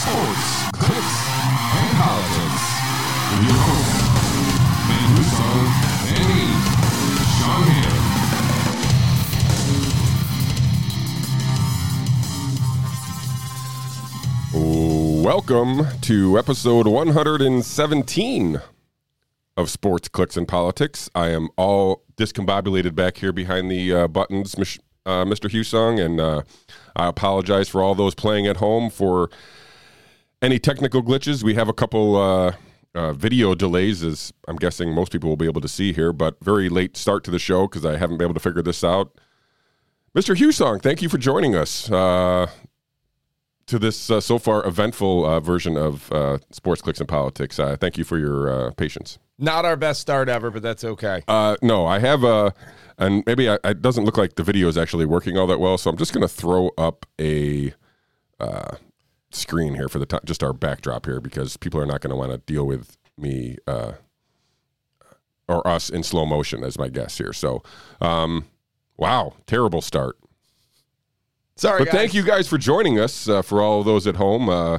Sports, Clicks, and Politics. With your hosts, Ben and me, Sean Hannon. Welcome to episode 117 of Sports, Clicks, and Politics. I am all discombobulated back here behind the uh, buttons, uh, Mr. Husong, and uh, I apologize for all those playing at home for any technical glitches. We have a couple uh, uh, video delays, as I'm guessing most people will be able to see here, but very late start to the show because I haven't been able to figure this out. Mr. Husong, thank you for joining us. Uh, to this uh, so far eventful uh, version of uh, Sports Clicks and Politics. Uh, thank you for your uh, patience. Not our best start ever, but that's okay. Uh, no, I have a, and maybe I, it doesn't look like the video is actually working all that well, so I'm just going to throw up a uh, screen here for the time, just our backdrop here, because people are not going to want to deal with me uh, or us in slow motion as my guest here. So, um, wow, terrible start. Sorry, But guys. thank you guys for joining us. Uh, for all of those at home, uh,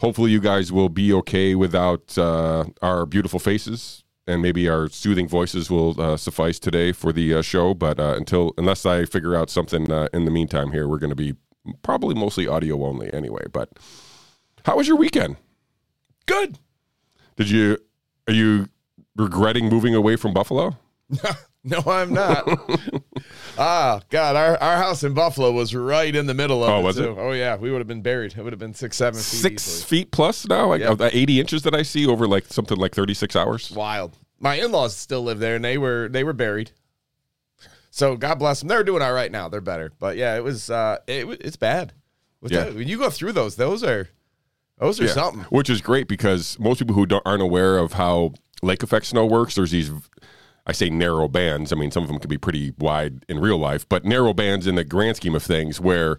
hopefully you guys will be okay without uh, our beautiful faces, and maybe our soothing voices will uh, suffice today for the uh, show. But uh, until unless I figure out something uh, in the meantime, here we're going to be probably mostly audio only anyway. But how was your weekend? Good. Did you are you regretting moving away from Buffalo? No, I'm not. ah, God, our, our house in Buffalo was right in the middle of Oh, it. was too. it? Oh, yeah. We would have been buried. It would have been six, seven feet. Six easily. feet plus now, like Yep. eighty inches that I see over like something like thirty six hours. Wild. My in laws still live there, and they were they were buried. So God bless them. They're doing all right now. They're better. But yeah, it was uh, it, it's bad. Yeah. that- when you go through those, those are those are Yeah. something. Which is great because most people who don't, aren't aware of how lake effect snow works, there's these, I say narrow bands. I mean, some of them can be pretty wide in real life, but narrow bands in the grand scheme of things where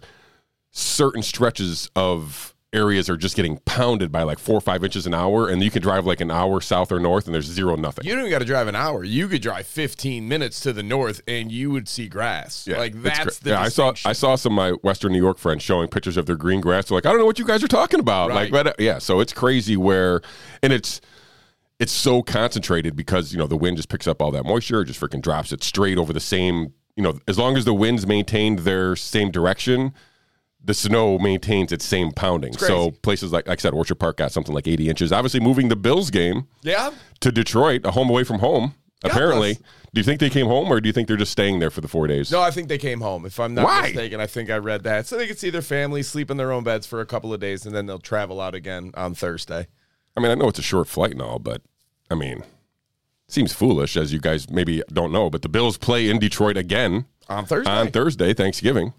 certain stretches of areas are just getting pounded by like four or five inches an hour, and you can drive like an hour south or north, and there's zero nothing. You don't even got to drive an hour. You could drive 15 minutes to the north, and you would see grass. like that's the yeah. I saw. I saw some of my Western New York friends showing pictures of their green grass. They're like, I don't know what you guys are talking about. Like, but, uh, yeah. So it's crazy where, and it's it's so concentrated because you know the wind just picks up all that moisture, just freaking drops it straight over the same. You know, as long as the winds maintained their same direction. The snow maintains its same pounding. crazy. So places like, like I said, Orchard Park got something like 80 inches. Obviously, moving the Bills game Yeah. to Detroit, a home away from home. Apparently, bless. do you think they came home, or do you think they're just staying there for the four days? No, I think they came home. If I'm not Why? mistaken, I think I read that. So they could see their family, sleep in their own beds for a couple of days, and then they'll travel out again on Thursday. I mean, I know it's a short flight and all, but I mean, seems foolish as you guys maybe don't know, but the Bills play in Detroit again On Thursday. on Thursday, Thanksgiving.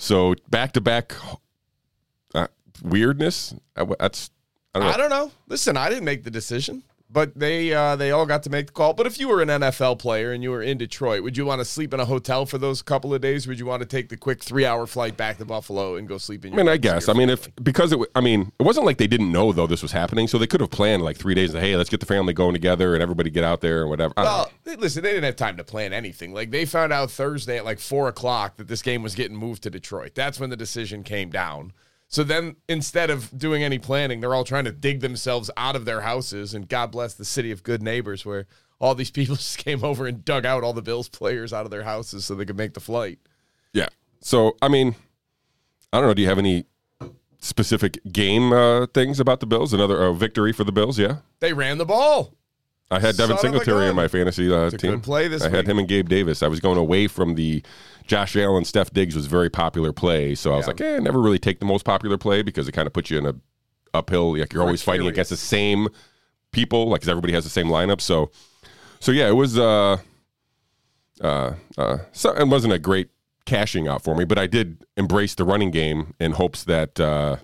So back to back weirdness. That's I don't. I don't know. Listen, I didn't make the decision, but they uh, they all got to make the call. But if you were an NFL player and you were in Detroit, would you want to sleep in a hotel for those couple of days? Would you want to take the quick three hour flight back to Buffalo and go sleep in? I Your mean, I guess. I mean, if because it, I mean, it wasn't like they didn't know though this was happening, so they could have planned like three days. Of, hey, let's get the family going together and everybody get out there and whatever. I. Well, they- listen, they didn't have time to plan anything. Like they found out Thursday at like four o'clock that this game was getting moved to Detroit. That's when the decision came down. So then, instead of doing any planning, they're all trying to dig themselves out of their houses. And God bless the city of good neighbors, where all these people just came over and dug out all the Bills players out of their houses so they could make the flight. Yeah. So, I mean, I don't know. Do you have any specific game uh, things about the Bills? Another uh, victory for the Bills? Yeah. They ran the ball. I had Devin Son Singletary in my fantasy uh, a team. good play this I had him and Gabe Davis. I was going away from the Josh Allen, Steph Diggs was very popular play, so I was Yeah. like, eh, never really take the most popular play because it kind of puts you in a uphill. Like you're always fighting Precarious. against the same people, like 'cause everybody has the same lineup. So, so yeah, it was. Uh, uh, uh, so it wasn't a great cashing out for me, but I did embrace the running game in hopes that uh,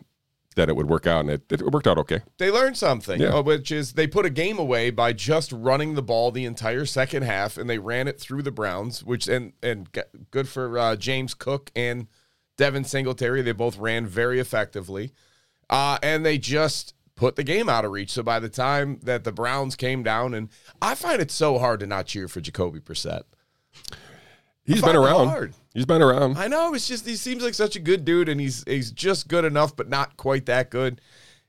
that it would work out, and it, it worked out okay. They learned something, Yeah. uh, which is they put a game away by just running the ball the entire second half, and they ran it through the Browns. Which and and good for uh, James Cook and Devin Singletary. They both ran very effectively, uh, and they just put the game out of reach. So by the time that the Browns came down, and I find it so hard to not cheer for Jacoby Brissett. He's been around. hard. He's been around. I know it's just he seems like such a good dude, and he's he's just good enough, but not quite that good.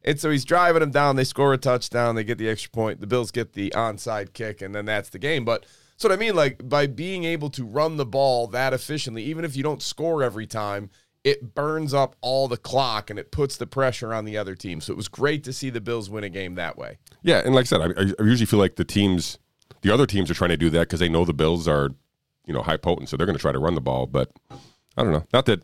And so he's driving them down. They score a touchdown. They get the extra point. The Bills get the onside kick, and then that's the game. But that's what I mean. Like by being able to run the ball that efficiently, even if you don't score every time, it burns up all the clock and it puts the pressure on the other team. So it was great to see the Bills win a game that way. Yeah, and like I said, I, I usually feel like the teams, the other teams are trying to do that because they know the Bills are, you know, high potent, so they're going to try to run the ball. But I don't know. Not that,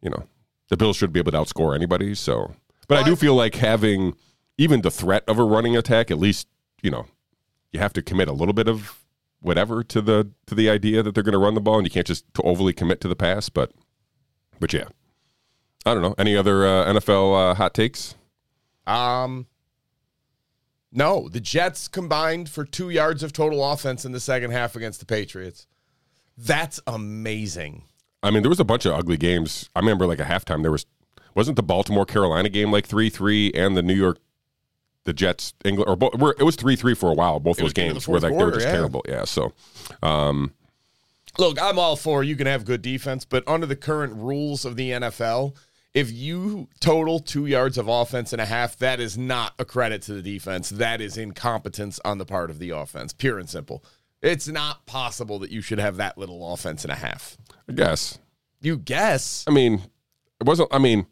you know, the Bills should be able to outscore anybody. So, but I do feel like having even the threat of a running attack, at least, you know, you have to commit a little bit of whatever to the to the idea that they're going to run the ball, and you can't just overly commit to the pass. But, but yeah, I don't know. Any other uh, NFL uh, hot takes? Um, no, the Jets combined for two yards of total offense in the second half against the Patriots. That's amazing. I mean, there was a bunch of ugly games. I remember like a halftime. There was wasn't the Baltimore Carolina game like three three, and the New York the Jets England or both. Were, it was three three for a while. Both those into the games were like they were quarter, just yeah. terrible. Yeah. So, um, Look, I'm all for you can have good defense, but under the current rules of the NFL, if you total two yards of offense and a half, that is not a credit to the defense. That is incompetence on the part of the offense, pure and simple. It's not possible that you should have that little offense and a half. I guess. You guess. I mean, it wasn't. I mean,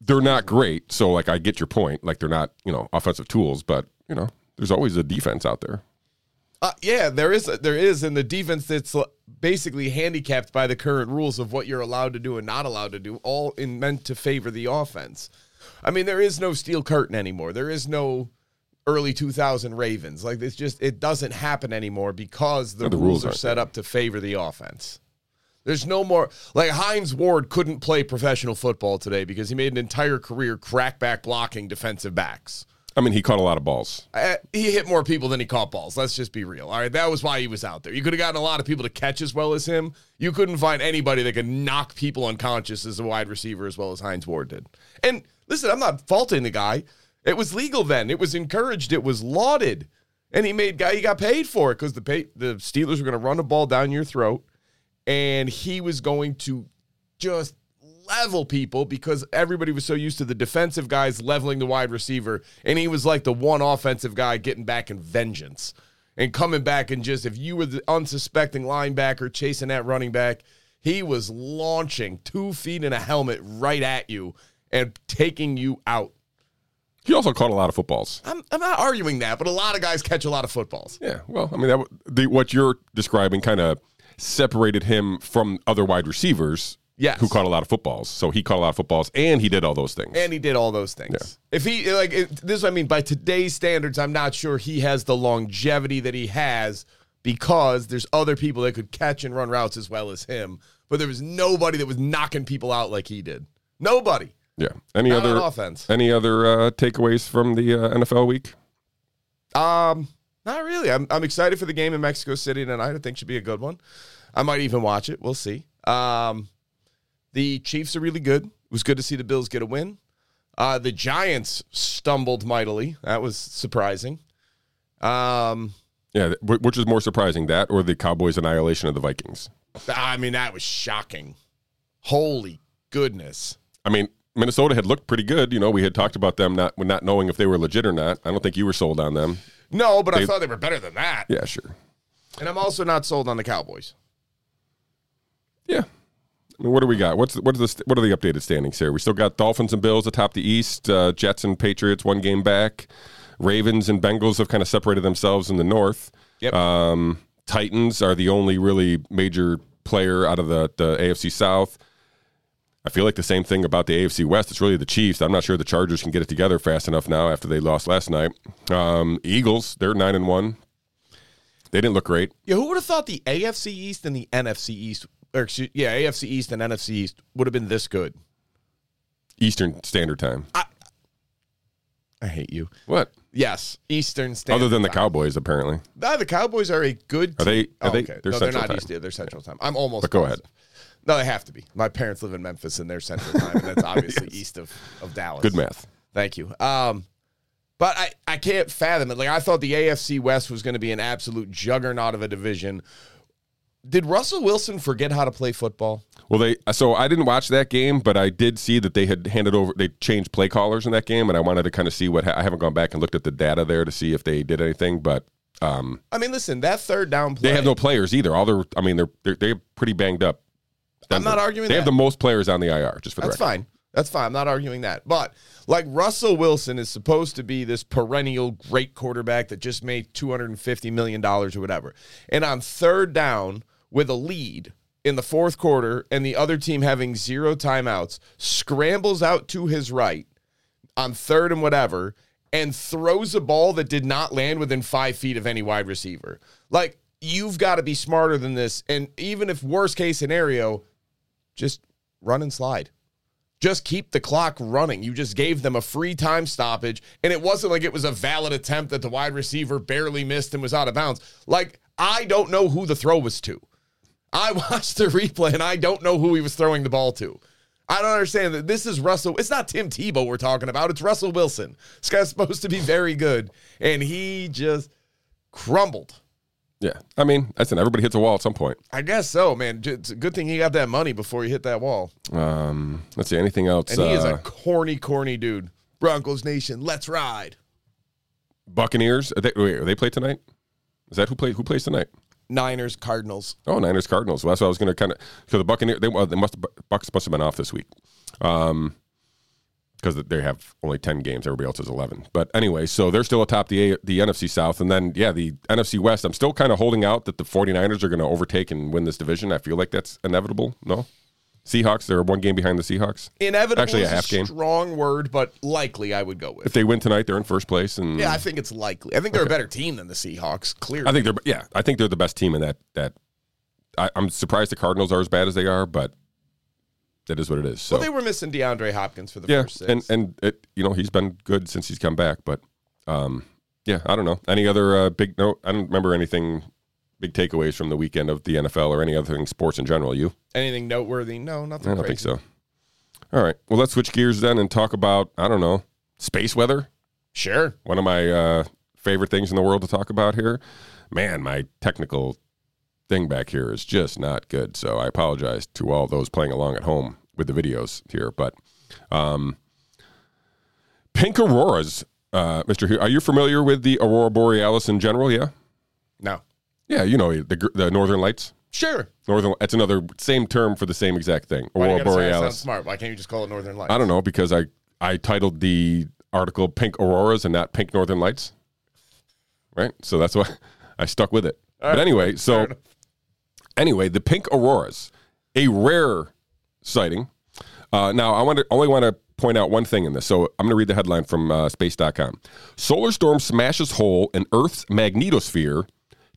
they're not great. So like, I get your point. Like they're not you know offensive tools, but you know, there's always a defense out there. Uh, yeah, there is there is in the defense that's uh, basically handicapped by the current rules of what you're allowed to do and not allowed to do, all in meant to favor the offense. I mean, there is no steel curtain anymore. There is no early 2000 Ravens. Like it's just it doesn't happen anymore because the, the rules, rules are set up to favor the offense. There's no more like Hines Ward couldn't play professional football today because he made an entire career crackback blocking defensive backs. I mean, he caught a lot of balls. Uh, he hit more people than he caught balls. Let's just be real. All right, that was why he was out there. You could have gotten a lot of people to catch as well as him. You couldn't find anybody that could knock people unconscious as a wide receiver as well as Hines Ward did. And listen, I'm not faulting the guy. It was legal then. It was encouraged. It was lauded, and he made guy. He got paid for it because the pay, the Steelers were going to run the ball down your throat, and he was going to just level people because everybody was so used to the defensive guys leveling the wide receiver, and he was like the one offensive guy getting back in vengeance and coming back and just if you were the unsuspecting linebacker chasing that running back, he was launching two feet in a helmet right at you and taking you out. He also caught a lot of footballs. I'm, I'm not arguing that, but a lot of guys catch a lot of footballs. Yeah, well, I mean, that, the, what you're describing kind of separated him from other wide receivers Yes. who caught a lot of footballs. So he caught a lot of footballs, and he did all those things. And he did all those things. If he like it, this, is what I mean by today's standards, I'm not sure he has the longevity that he has because there's other people that could catch and run routes as well as him. But there was nobody that was knocking people out like he did. Nobody. Yeah. Any Not other offense. Any other uh, takeaways from the uh, NFL week? Um, not really. I'm I'm excited for the game in Mexico City tonight. I think should be a good one. I might even watch it. We'll see. Um, the Chiefs are really good. It was good to see the Bills get a win. Uh, the Giants stumbled mightily. That was surprising. Um, Yeah, which is more surprising, that or the Cowboys' annihilation of the Vikings? I mean that was shocking. Holy goodness. I mean, Minnesota had looked pretty good. You know, we had talked about them not not knowing if they were legit or not. I don't think you were sold on them. No, but I They- thought they were better than that. Yeah, sure. And I'm also not sold on the Cowboys. Yeah. I mean, what do we got? What's what are the what are the updated standings here? We still got Dolphins and Bills atop the East. Uh, Jets and Patriots one game back. Ravens and Bengals have kind of separated themselves in the North. Yep. Um, Titans are the only really major player out of the, the AFC South. I feel like the same thing about the AFC West. It's really the Chiefs. I'm not sure the Chargers can get it together fast enough now after they lost last night. Um, Eagles, they're nine and one. They didn't look great. Yeah, who would have thought the AFC East and the NFC East, or excuse, yeah, AFC East and NFC East would have been this good? Eastern Standard Time. I hate you. What? Yes, Eastern Standard. Time. Other than the Time. Cowboys, apparently. No, the Cowboys are a good. Are they? Are Oh, they- okay. they're no, they're not Time. East. They're Central Time. I'm almost. But go positive. No, they have to be. My parents live in Memphis, and they're Central Time, and that's obviously east of of Dallas. Good math. Thank you. Um, but I, I can't fathom it. Like I thought the AFC West was going to be an absolute juggernaut of a division. Did Russell Wilson forget how to play football? Well, they so I didn't watch that game, but I did see that they had handed over. They changed play callers in that game, and I wanted to kind of see what ha- I haven't gone back and looked at the data there to see if they did anything, but um, I mean, listen, that third down play. they have no players either. All their, I mean, they're they're, they're pretty banged up. I'm not arguing that They that. have the most players on the IR, just for the That's record. fine. That's fine. I'm not arguing that. But like Russell Wilson is supposed to be this perennial great quarterback that just made $250 million or whatever. And on third down with a lead in the fourth quarter and the other team having zero timeouts, scrambles out to his right on third and whatever and throws a ball that did not land within five feet of any wide receiver. Like, you've got to be smarter than this. And even if worst case scenario, just run and slide. Just keep the clock running. You just gave them a free time stoppage, and it wasn't like it was a valid attempt that the wide receiver barely missed and was out of bounds. Like, I don't know who the throw was to. I watched the replay and I don't know who he was throwing the ball to. I don't understand that this is Russell. It's not Tim Tebow we're talking about. It's Russell Wilson. This guy's supposed to be very good, and he just crumbled. Yeah, I mean, listen, everybody hits a wall at some point. I guess so, man. It's a good thing he got that money before he hit that wall. Um, let's see, anything else? And he is Uh, a corny, corny dude. Broncos Nation, let's ride. Buccaneers. Are they, wait, they play tonight? Is that who play? Who plays tonight? Niners, Cardinals. Oh, Niners Cardinals. Well, that's what I was going to kind of. So the Buccaneers, they, well, they must Bucks must have been off this week, um, because they have only ten games. Everybody else is eleven. But anyway, so they're still atop the A, the NFC South, and then yeah, the NFC West. I'm still kind of holding out that the 49ers are going to overtake and win this division. I feel like that's inevitable. No, Seahawks. They're one game behind the Seahawks. Inevitable Actually, a half game. strong word, but likely I would go with. If they win tonight, they're in first place, and Yeah, I think it's likely. I think they're a better team than the Seahawks, clearly. I think they're yeah, I think they're the best team in that that. I, I'm surprised the Cardinals are as bad as they are, but that is what it is. So well, they were missing DeAndre Hopkins for the yeah, first six. and and it, you know he's been good since he's come back, but um, yeah, I don't know any other uh, big no. I don't remember anything big takeaways from the weekend of the NFL or any other thing sports in general. You? Anything noteworthy? No, nothing I don't crazy. think so. All right, well let's switch gears then and talk about I don't know space weather. Sure. One of my uh, favorite things in the world to talk about here. Man, my technical thing back here is just not good. So I apologize to all those playing along at home with the videos here. But um, pink auroras, uh, Mr. Hugh, are you familiar with the aurora borealis in general? Yeah. No. Yeah, you know the the northern lights. Sure. Northern. That's another same term for the same exact thing. Aurora gotta I sound borealis. smart? Why can't you just call it Northern Lights? I don't know because I I titled the article "Pink Auroras" and not "Pink Northern Lights." Right, so that's why I stuck with it. but anyway, so. Anyway, the pink auroras, a rare sighting. Uh, now, I want to only want to point out one thing in this. So I'm going to read the headline from uh, Space.com. Solar storm smashes hole in Earth's magnetosphere,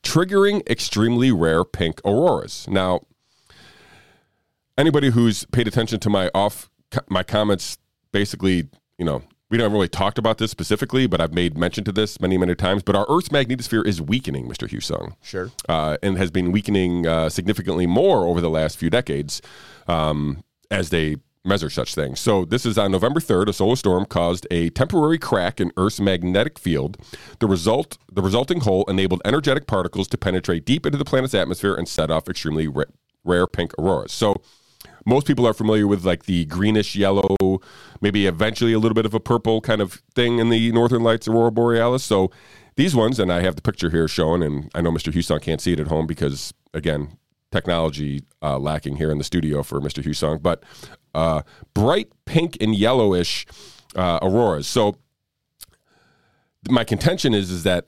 triggering extremely rare pink auroras. Now, anybody who's paid attention to my off my comments, basically, you know, we haven't really talked about this specifically, but I've made mention to this many, many times. But our Earth's magnetosphere is weakening, Mr. Husong Sure. uh, and has been weakening uh, significantly more over the last few decades um, as they measure such things. So this is on November 3rd. A solar storm caused a temporary crack in Earth's magnetic field. The result, the resulting hole, enabled energetic particles to penetrate deep into the planet's atmosphere and set off extremely ra- rare pink auroras. So most people are familiar with like the greenish yellow, maybe eventually a little bit of a purple kind of thing in the northern lights aurora borealis. So these ones, and I have the picture here shown, and I know Mr. Husong can't see it at home because again, technology uh, lacking here in the studio for Mr. Husong, but uh, bright pink and yellowish uh, auroras. So my contention is is that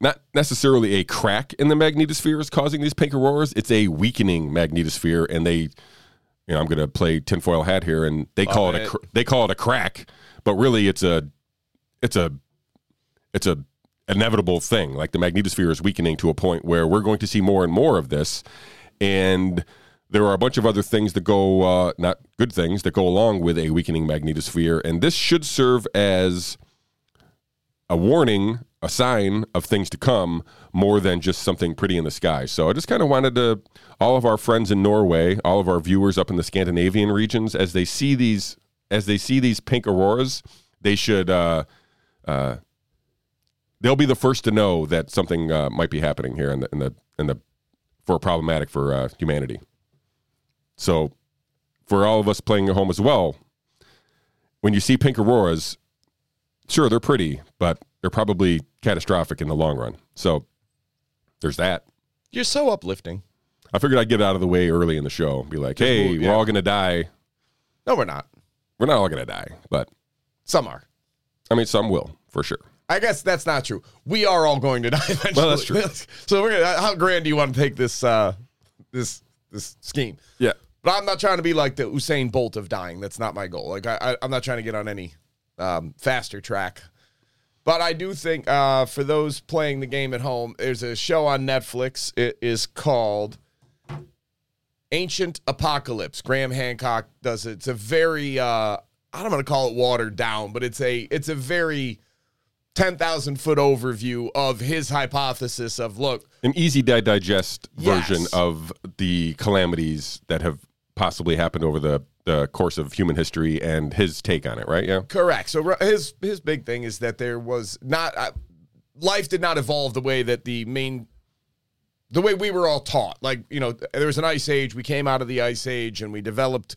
not necessarily a crack in the magnetosphere is causing these pink auroras. It's a weakening magnetosphere, and they, you know, I'm going to play tinfoil hat here, and they call it, a cr- they call it a crack, but really it's a, it's a, it's a inevitable thing. Like the magnetosphere is weakening to a point where we're going to see more and more of this, and there are a bunch of other things that go, uh, not good things that go along with a weakening magnetosphere, and this should serve as a warning, a sign of things to come more than just something pretty in the sky. So I just kind of wanted to, all of our friends in Norway, all of our viewers up in the Scandinavian regions, as they see these, as they see these pink auroras, they should, uh, uh, they'll be the first to know that something uh, might be happening here in the in the in the for problematic for uh, humanity. So, for all of us playing at home as well, when you see pink auroras, sure they're pretty, but they're probably catastrophic in the long run. So, there's that. You're so uplifting. I figured I'd get out of the way early in the show. and Be like, hey, we're all gonna die. No, we're not. We're not all gonna die, but Some are. I mean, some will for sure. I guess that's not true. We are all going to die eventually. Well, that's true. so we're gonna. How grand do you want to take this? Uh, this this scheme? Yeah. But I'm not trying to be like the Usain Bolt of dying. That's not my goal. Like I, I I'm not trying to get on any um, faster track. But I do think uh, for those playing the game at home, there's a show on Netflix. It is called Ancient Apocalypse. Graham Hancock does it. It's a very uh, I don't want to call it watered down, but it's a it's a very ten thousand foot overview of his hypothesis of look, An easy to digest Yes. version of the calamities that have possibly happened over the, the course of human history and his take on it, right? Yeah. Correct. So his his big thing is that there was not uh, life did not evolve the way that the main the way we were all taught. Like you know, there was an ice age. We came out of the ice age and we developed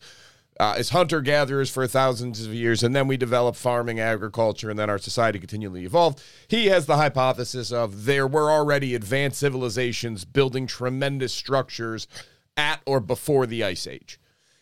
uh, as hunter gatherers for thousands of years, and then we developed farming, agriculture, and then our society continually evolved. He has the hypothesis of there were already advanced civilizations building tremendous structures at or before the ice age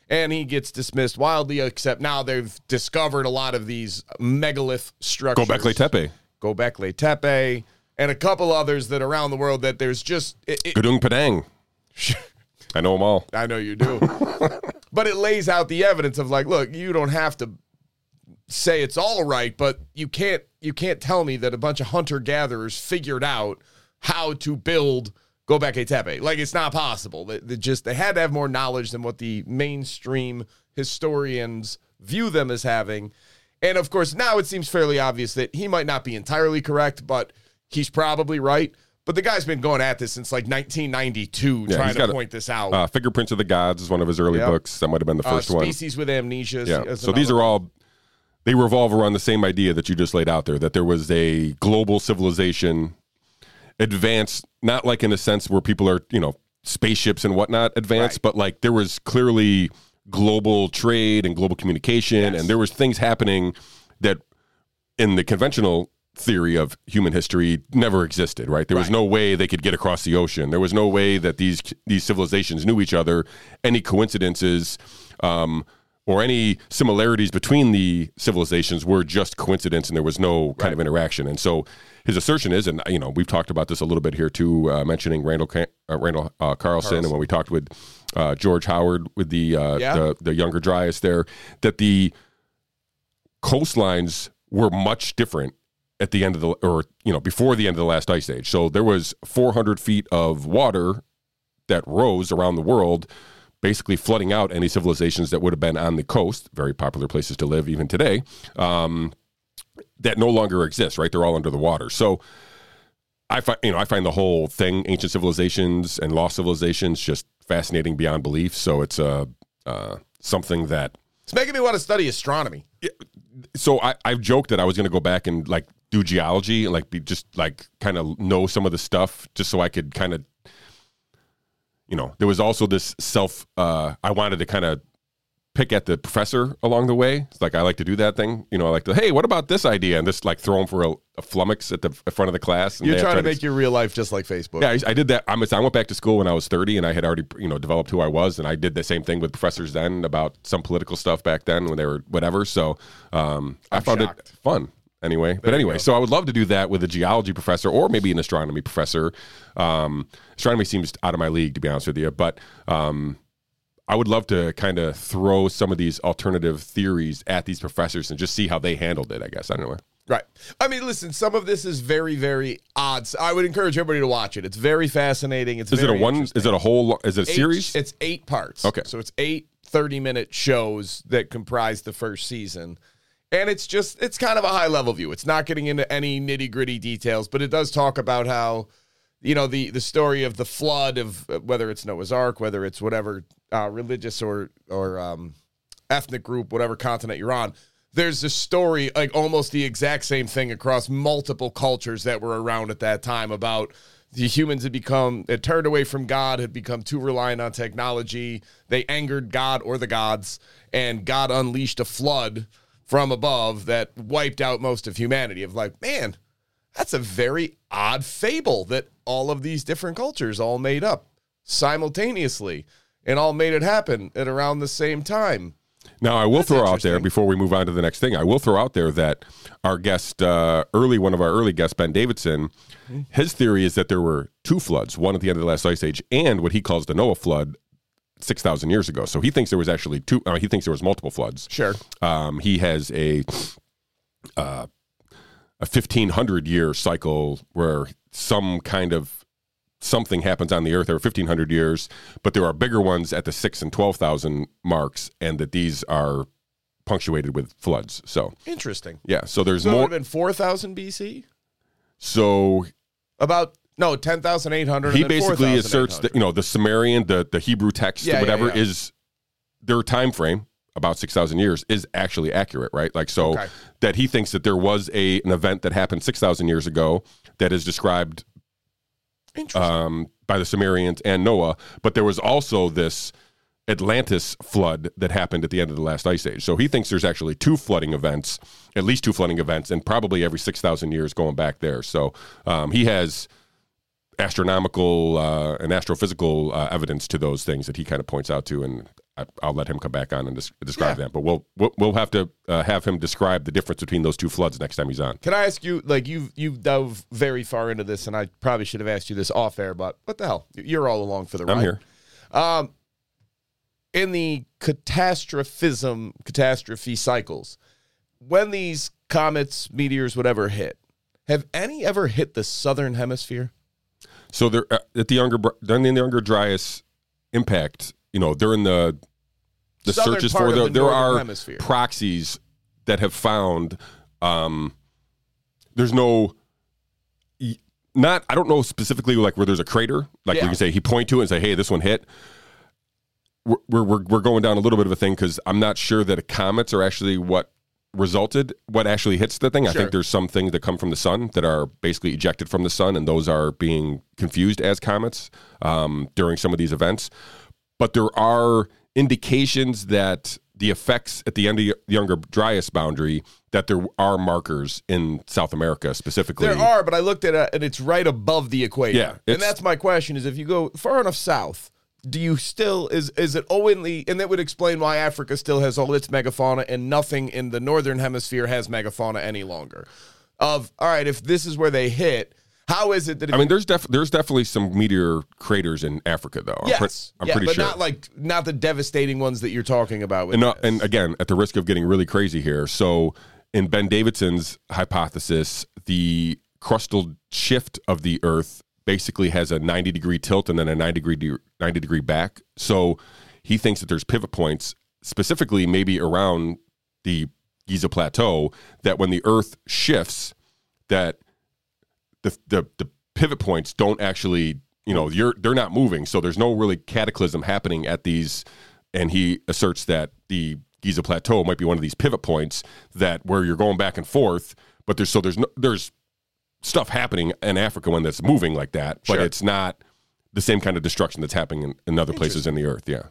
and he gets dismissed wildly. Except now they've discovered a lot of these megalith structures. Gobekli Tepe, Gobekli Tepe, and a couple others that around the world that there's just. It, Padang. I know them all. I know you do, but it lays out the evidence of like, look, you don't have to say it's all right, but you can't you can't tell me that a bunch of hunter gatherers figured out how to build Gobekli Tepe. Like it's not possible. They, they just they had to have more knowledge than what the mainstream historians view them as having. And of course, now it seems fairly obvious that he might not be entirely correct, but he's probably right. But the guy's been going at this since like 1992, Yeah, trying to a- point this out. Uh, Fingerprints of the Gods is one of his early Yep. books. That might have been the Uh, first one. Species with amnesia. is- Yeah. is So these are all they revolve around the same idea that you just laid out there that there was a global civilization advanced not like in a sense where people are, you know, spaceships and whatnot advanced, Right. but like there was clearly global trade and global communication Yes. and there was things happening that in the conventional theory of human history never existed right there was Right. no way they could get across the ocean there was no way that these these civilizations knew each other any coincidences um, or any similarities between the civilizations were just coincidence and there was no kind of interaction and so his assertion is and you know we've talked about this a little bit here too uh, mentioning randall uh, randall uh, carlson, and when we talked with uh, george howard with the, uh, Yeah. the the younger dryas there that the coastlines were much different at the end of the or you know before the end of the last ice age. So there was 400 feet of water that rose around the world basically flooding out any civilizations that would have been on the coast very popular places to live even today. Um, that no longer exist right? They're all under the water. So i find you know i find the whole thing ancient civilizations and lost civilizations just fascinating beyond belief. So it's uh, uh, something that It's making me want to study astronomy. so I, I've joked that I was going to go back and like do geology and like be just like kind of know some of the stuff just so I could kind of, you know, there was also this self, uh, I wanted to kind of pick at the professor along the way. It's like I like to do that thing, you know, I like to, hey, what about this idea? And just like throw them for a, a flummox at the front of the class. And You're trying to make your real life just like Facebook. yeah, I, I did that. I'm, I went back to school when I was 30, and I had already, you know, developed who I was, and I did the same thing with professors then about some political stuff back then when they were whatever. So um, I found shocked. it fun anyway. but anyway, so I would love to do that with a geology professor or maybe an astronomy professor. Um, astronomy seems out of my league, to be honest with you, but. Um, I would love to kind of throw some of these alternative theories at these professors and just see how they handled it. I guess I don't know. Right. I mean, listen, some of this is very, very odd. So I would encourage everybody to watch it. It's very fascinating. It's Is it a one? Is it a whole? Is it a Eight- series? It's eight parts. Okay. So it's eight 30 minute shows that comprise the first season. And it's just, it's kind of a high level view. It's not getting into any nitty gritty details, but it does talk about how, you know, the, the story of the flood of uh, whether it's Noah's Ark, whether it's whatever uh, religious or, or um, ethnic group, whatever continent you're on. There's a story, like almost the exact same thing across multiple cultures that were around at that time about the humans had become had turned away from God, had become too reliant on technology. They angered God or the gods, and God unleashed a flood from above that wiped out most of humanity. Of like, man, that's a very odd fable that all of these different cultures all made up simultaneously and all made it happen at around the same time. Now, I will That's throw out there before we move on to the next thing. I will throw out there that our guest, uh, early one of our early guests, Ben Davidson, his theory is that there were two floods, one at the end of the last ice age, and what he calls the Noah flood, six thousand years ago. So he thinks there was actually two. Uh, he thinks there was multiple floods. Sure. Um, he has a uh, a fifteen hundred year cycle where some kind of something happens on the earth over fifteen hundred years, but there are bigger ones at the six and twelve thousand marks, and that these are punctuated with floods. So Interesting. yeah, so there's So it would more. have been 4000 BC? So About, no, 10,800. he and then basically asserts 4,800. that you know the Sumerian, the the Hebrew text, yeah, whatever yeah. is their time frame about six thousand years is actually accurate, right? Like so Okay. that he thinks that there was a an event that happened six thousand years ago that is described um, by the Sumerians and Noah, but there was also this Atlantis flood that happened at the end of the last ice age. So he thinks there's actually two flooding events, at least two flooding events, and probably every 6,000 years going back there. So um, he has astronomical uh, and astrophysical uh, evidence to those things that he kind of points out to, and I, I'll let him come back on and des- describe Yeah. that. But we'll we'll, we'll have to uh, have him describe the difference between those two floods next time he's on. Can I ask you, like, you've, you've dove very far into this, and I probably should have asked you this off air, but what the hell? You're all along for the ride. I'm here. Um, in the catastrophism, catastrophe cycles, when these comets, meteors, whatever hit, have any ever hit the southern hemisphere? So they're uh, at the younger during the younger Dryas impact. You know, during the the Southern searches for the, the there are hemisphere. proxies that have found. Um, there's no. Not I don't know specifically like where there's a crater like Yeah. we can say he point to it and say hey this one hit. We're we're we're, going down a little bit of a thing because I'm not sure that comets are actually what resulted what actually hits the thing. I think there's some things that come from the sun that are basically ejected from the sun, and those are being confused as comets um, during some of these events. But there are indications that the effects at the end of the younger Dryas boundary that there are markers in South America specifically. There are, but I looked at it and it's right above the equator. Yeah, and that's my question: is if you go far enough south, do you still is is it only? And that would explain why Africa still has all its megafauna and nothing in the northern hemisphere has megafauna any longer. Of all right, if this is where they hit, how is it that? I mean, there's def- there's definitely some meteor craters in Africa, though. I'm, yes, pre- I'm yeah, pretty but sure. not like not the devastating ones that you're talking about. With and, uh, and again, at the risk of getting really crazy here, so in Ben Davidson's hypothesis, the crustal shift of the Earth basically has a 90 degree tilt and then a 90 degree 90 degree back. So he thinks that there's pivot points, specifically maybe around the Giza Plateau, that when the Earth shifts, that the the, the pivot points don't actually you know you're they're not moving. So there's no really cataclysm happening at these and he asserts that the Giza plateau might be one of these pivot points that where you're going back and forth but there's so there's no there's stuff happening in Africa when that's moving like that but Sure. it's not the same kind of destruction that's happening in, in other places in the earth. Yeah.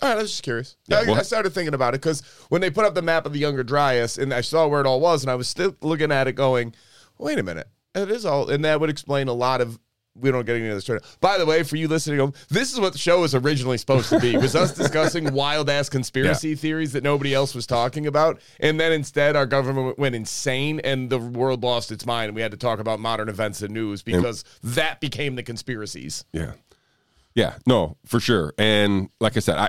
All right, I was just curious. Yeah, I, well- I started thinking about it because when they put up the map of the Younger Dryas, and I saw where it all was, and I was still looking at it, going, "Wait a minute, it is all," and that would explain a lot of. We don't get into this. Right now. By the way, for you listening, this is what the show was originally supposed to be: was us discussing wild ass conspiracy theories that nobody else was talking about, and then instead our government went insane and the world lost its mind, and we had to talk about modern events and news because that became the conspiracies. Yeah. Yeah, no, for sure. And like I said, I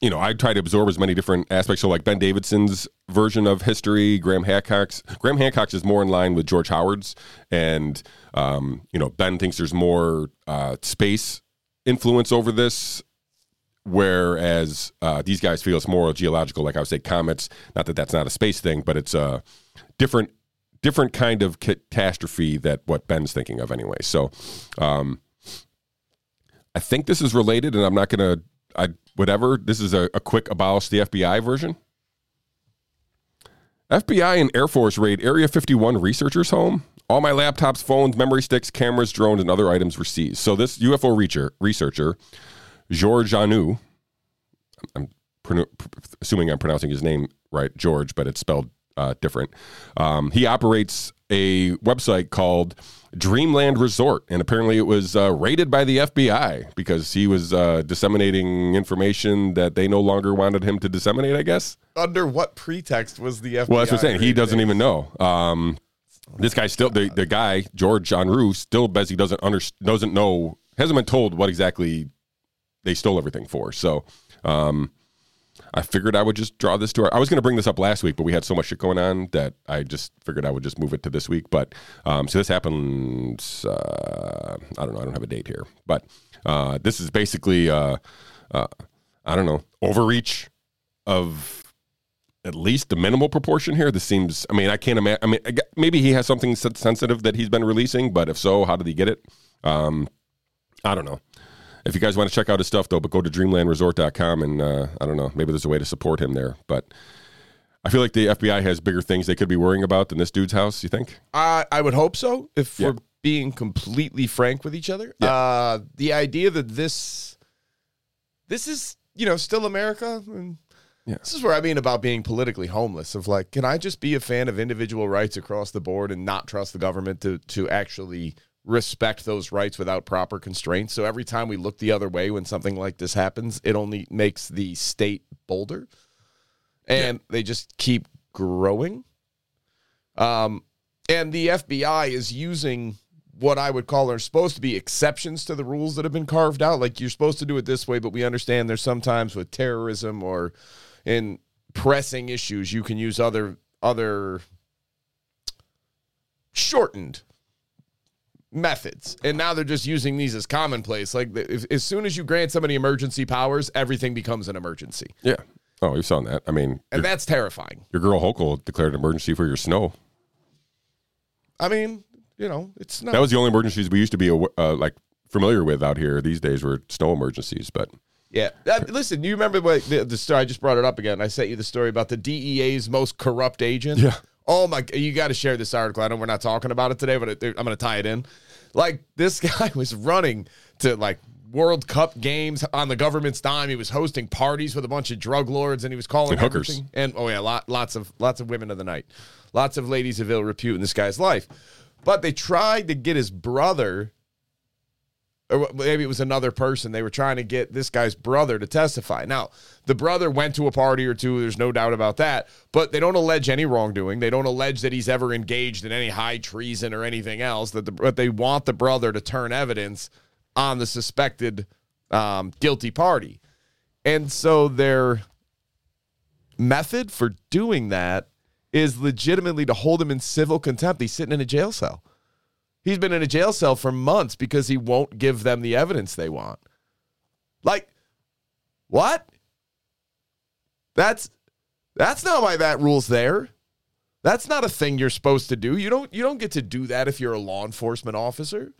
you know, I try to absorb as many different aspects. So like Ben Davidson's version of history, Graham Hancock's Graham Hancock's is more in line with George Howard's. And um, you know, Ben thinks there's more uh, space influence over this. Whereas uh, these guys feel it's more geological, like I would say, comets. Not that that's not a space thing, but it's a different, different kind of catastrophe that what Ben's thinking of anyway. So, um, I think this is related, and I'm not going to, I whatever. This is a, a quick abolish the FBI version. FBI and Air Force raid Area 51 researchers' home. All my laptops, phones, memory sticks, cameras, drones, and other items were seized. So this UFO reacher, researcher, George Arnu, I'm assuming I'm pronouncing his name right, George, but it's spelled uh, different. Um, he operates a website called Dreamland Resort, and apparently it was uh, raided by the FBI because he was uh, disseminating information that they no longer wanted him to disseminate. I guess. Under what pretext was the FBI? Well, that's what I'm saying. He doesn't even know. Um, this guy still the, the guy George Arnu still says doesn't under doesn't know hasn't been told what exactly they stole everything for. So um, I figured I would just draw this to our. I was going to bring this up last week, but we had so much shit going on that I just figured I would just move it to this week. But um, so this happened. Uh, I don't know. I don't have a date here, but uh, this is basically uh, uh, I don't know overreach of at least the minimal proportion here. This seems. I mean, I can't imagine. I mean, maybe he has something sensitive that he's been releasing, but if so, how did he get it? Um, I don't know. If you guys want to check out his stuff, though, but go to dreamlandresort.com and uh, I don't know, maybe there's a way to support him there. But I feel like the FBI has bigger things they could be worrying about than this dude's house. You think? I I would hope so. If Yeah. we're being completely frank with each other, uh, the idea that this this is you know still America. And Yeah. This is where I mean about being politically homeless. Of like, can I just be a fan of individual rights across the board and not trust the government to to actually respect those rights without proper constraints? So every time we look the other way when something like this happens, it only makes the state bolder, and they just keep growing. Um, and the FBI is using what I would call are supposed to be exceptions to the rules that have been carved out. Like you're supposed to do it this way, but we understand there's sometimes with terrorism or in pressing issues you can use other other shortened methods. And now they're just using these as commonplace. Like if, as soon as you grant somebody emergency powers, everything becomes an emergency. Yeah. Oh, you saw that. I mean, And that's terrifying. your girl Hochul declared an emergency for your snow. I mean, you know, it's not That was the only emergencies we used to be uh, like familiar with out here these days were snow emergencies. But Yeah. Uh, listen, you remember what the, the story? I just brought it up again. I sent you the story about the DEA's most corrupt agent. Yeah. Oh my! You got to share this article. I know we're not talking about it today, but it, I'm going to tie it in. Like this guy was running to like World Cup games on the government's dime. He was hosting parties with a bunch of drug lords, and he was calling And hookers. And oh yeah, lot, lots of lots of women of the night, lots of ladies of ill repute in this guy's life. But they tried to get his brother or maybe it was another person. They were trying to get this guy's brother to testify. Now, the brother went to a party or two. There's no doubt about that. But they don't allege any wrongdoing. They don't allege that he's ever engaged in any high treason or anything else. That the, but they want the brother to turn evidence on the suspected um, guilty party. And so their method for doing that is legitimately to hold him in civil contempt. He's sitting in a jail cell. He's been in a jail cell for months because he won't give them the evidence they want. Like, what? That's that's not why that rule's there. That's not a thing you're supposed to do. You don't you don't get to do that if you're a law enforcement officer.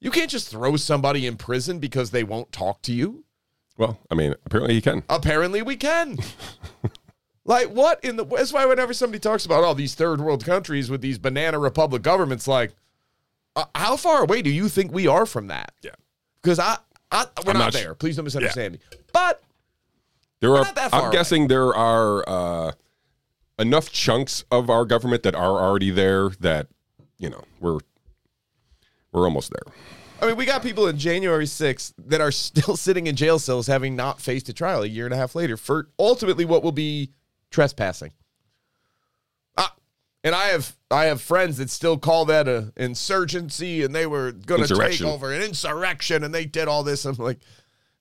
You can't just throw somebody in prison because they won't talk to you. well, I mean, apparently he can. Apparently, we can. like, what in the? That's why whenever somebody talks about all these third world countries with these banana republic governments, like, uh, how far away do you think we are from that? Yeah. Because I, I, we're I'm not, not there. Please don't misunderstand me. But There are. not that far I'm away. guessing there are uh, enough chunks of our government that are already there that you know we're we're almost there. I mean, we got people in January 6th that are still sitting in jail cells having not faced a trial a year and a half later for ultimately what will be trespassing. And I have I have friends that still call that a insurgency and they were going to take over an insurrection and they did all this. I'm like,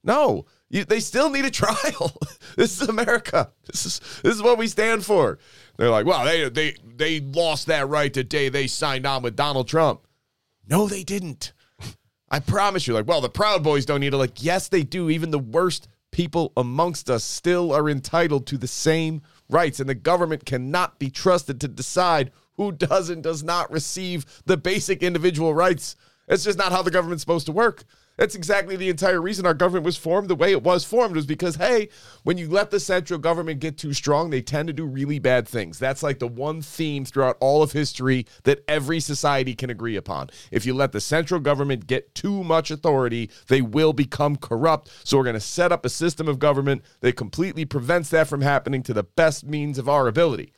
no, you, they still need a trial. this is America. This is this is what we stand for. They're like, well, they they they lost that right the day they signed on with Donald Trump. No, they didn't. I promise you. Like, well, the Proud Boys don't need it. Like, yes, they do. Even the worst people amongst us still are entitled to the same rights, and the government cannot be trusted to decide who does and does not receive the basic individual rights. It's just not how the government's supposed to work. That's exactly the entire reason our government was formed the way it was formed was because hey, when you let the central government get too strong, they tend to do really bad things. That's like the one theme throughout all of history that every society can agree upon. If you let the central government get too much authority, they will become corrupt. So we're going to set up a system of government that completely prevents that from happening to the best means of our ability.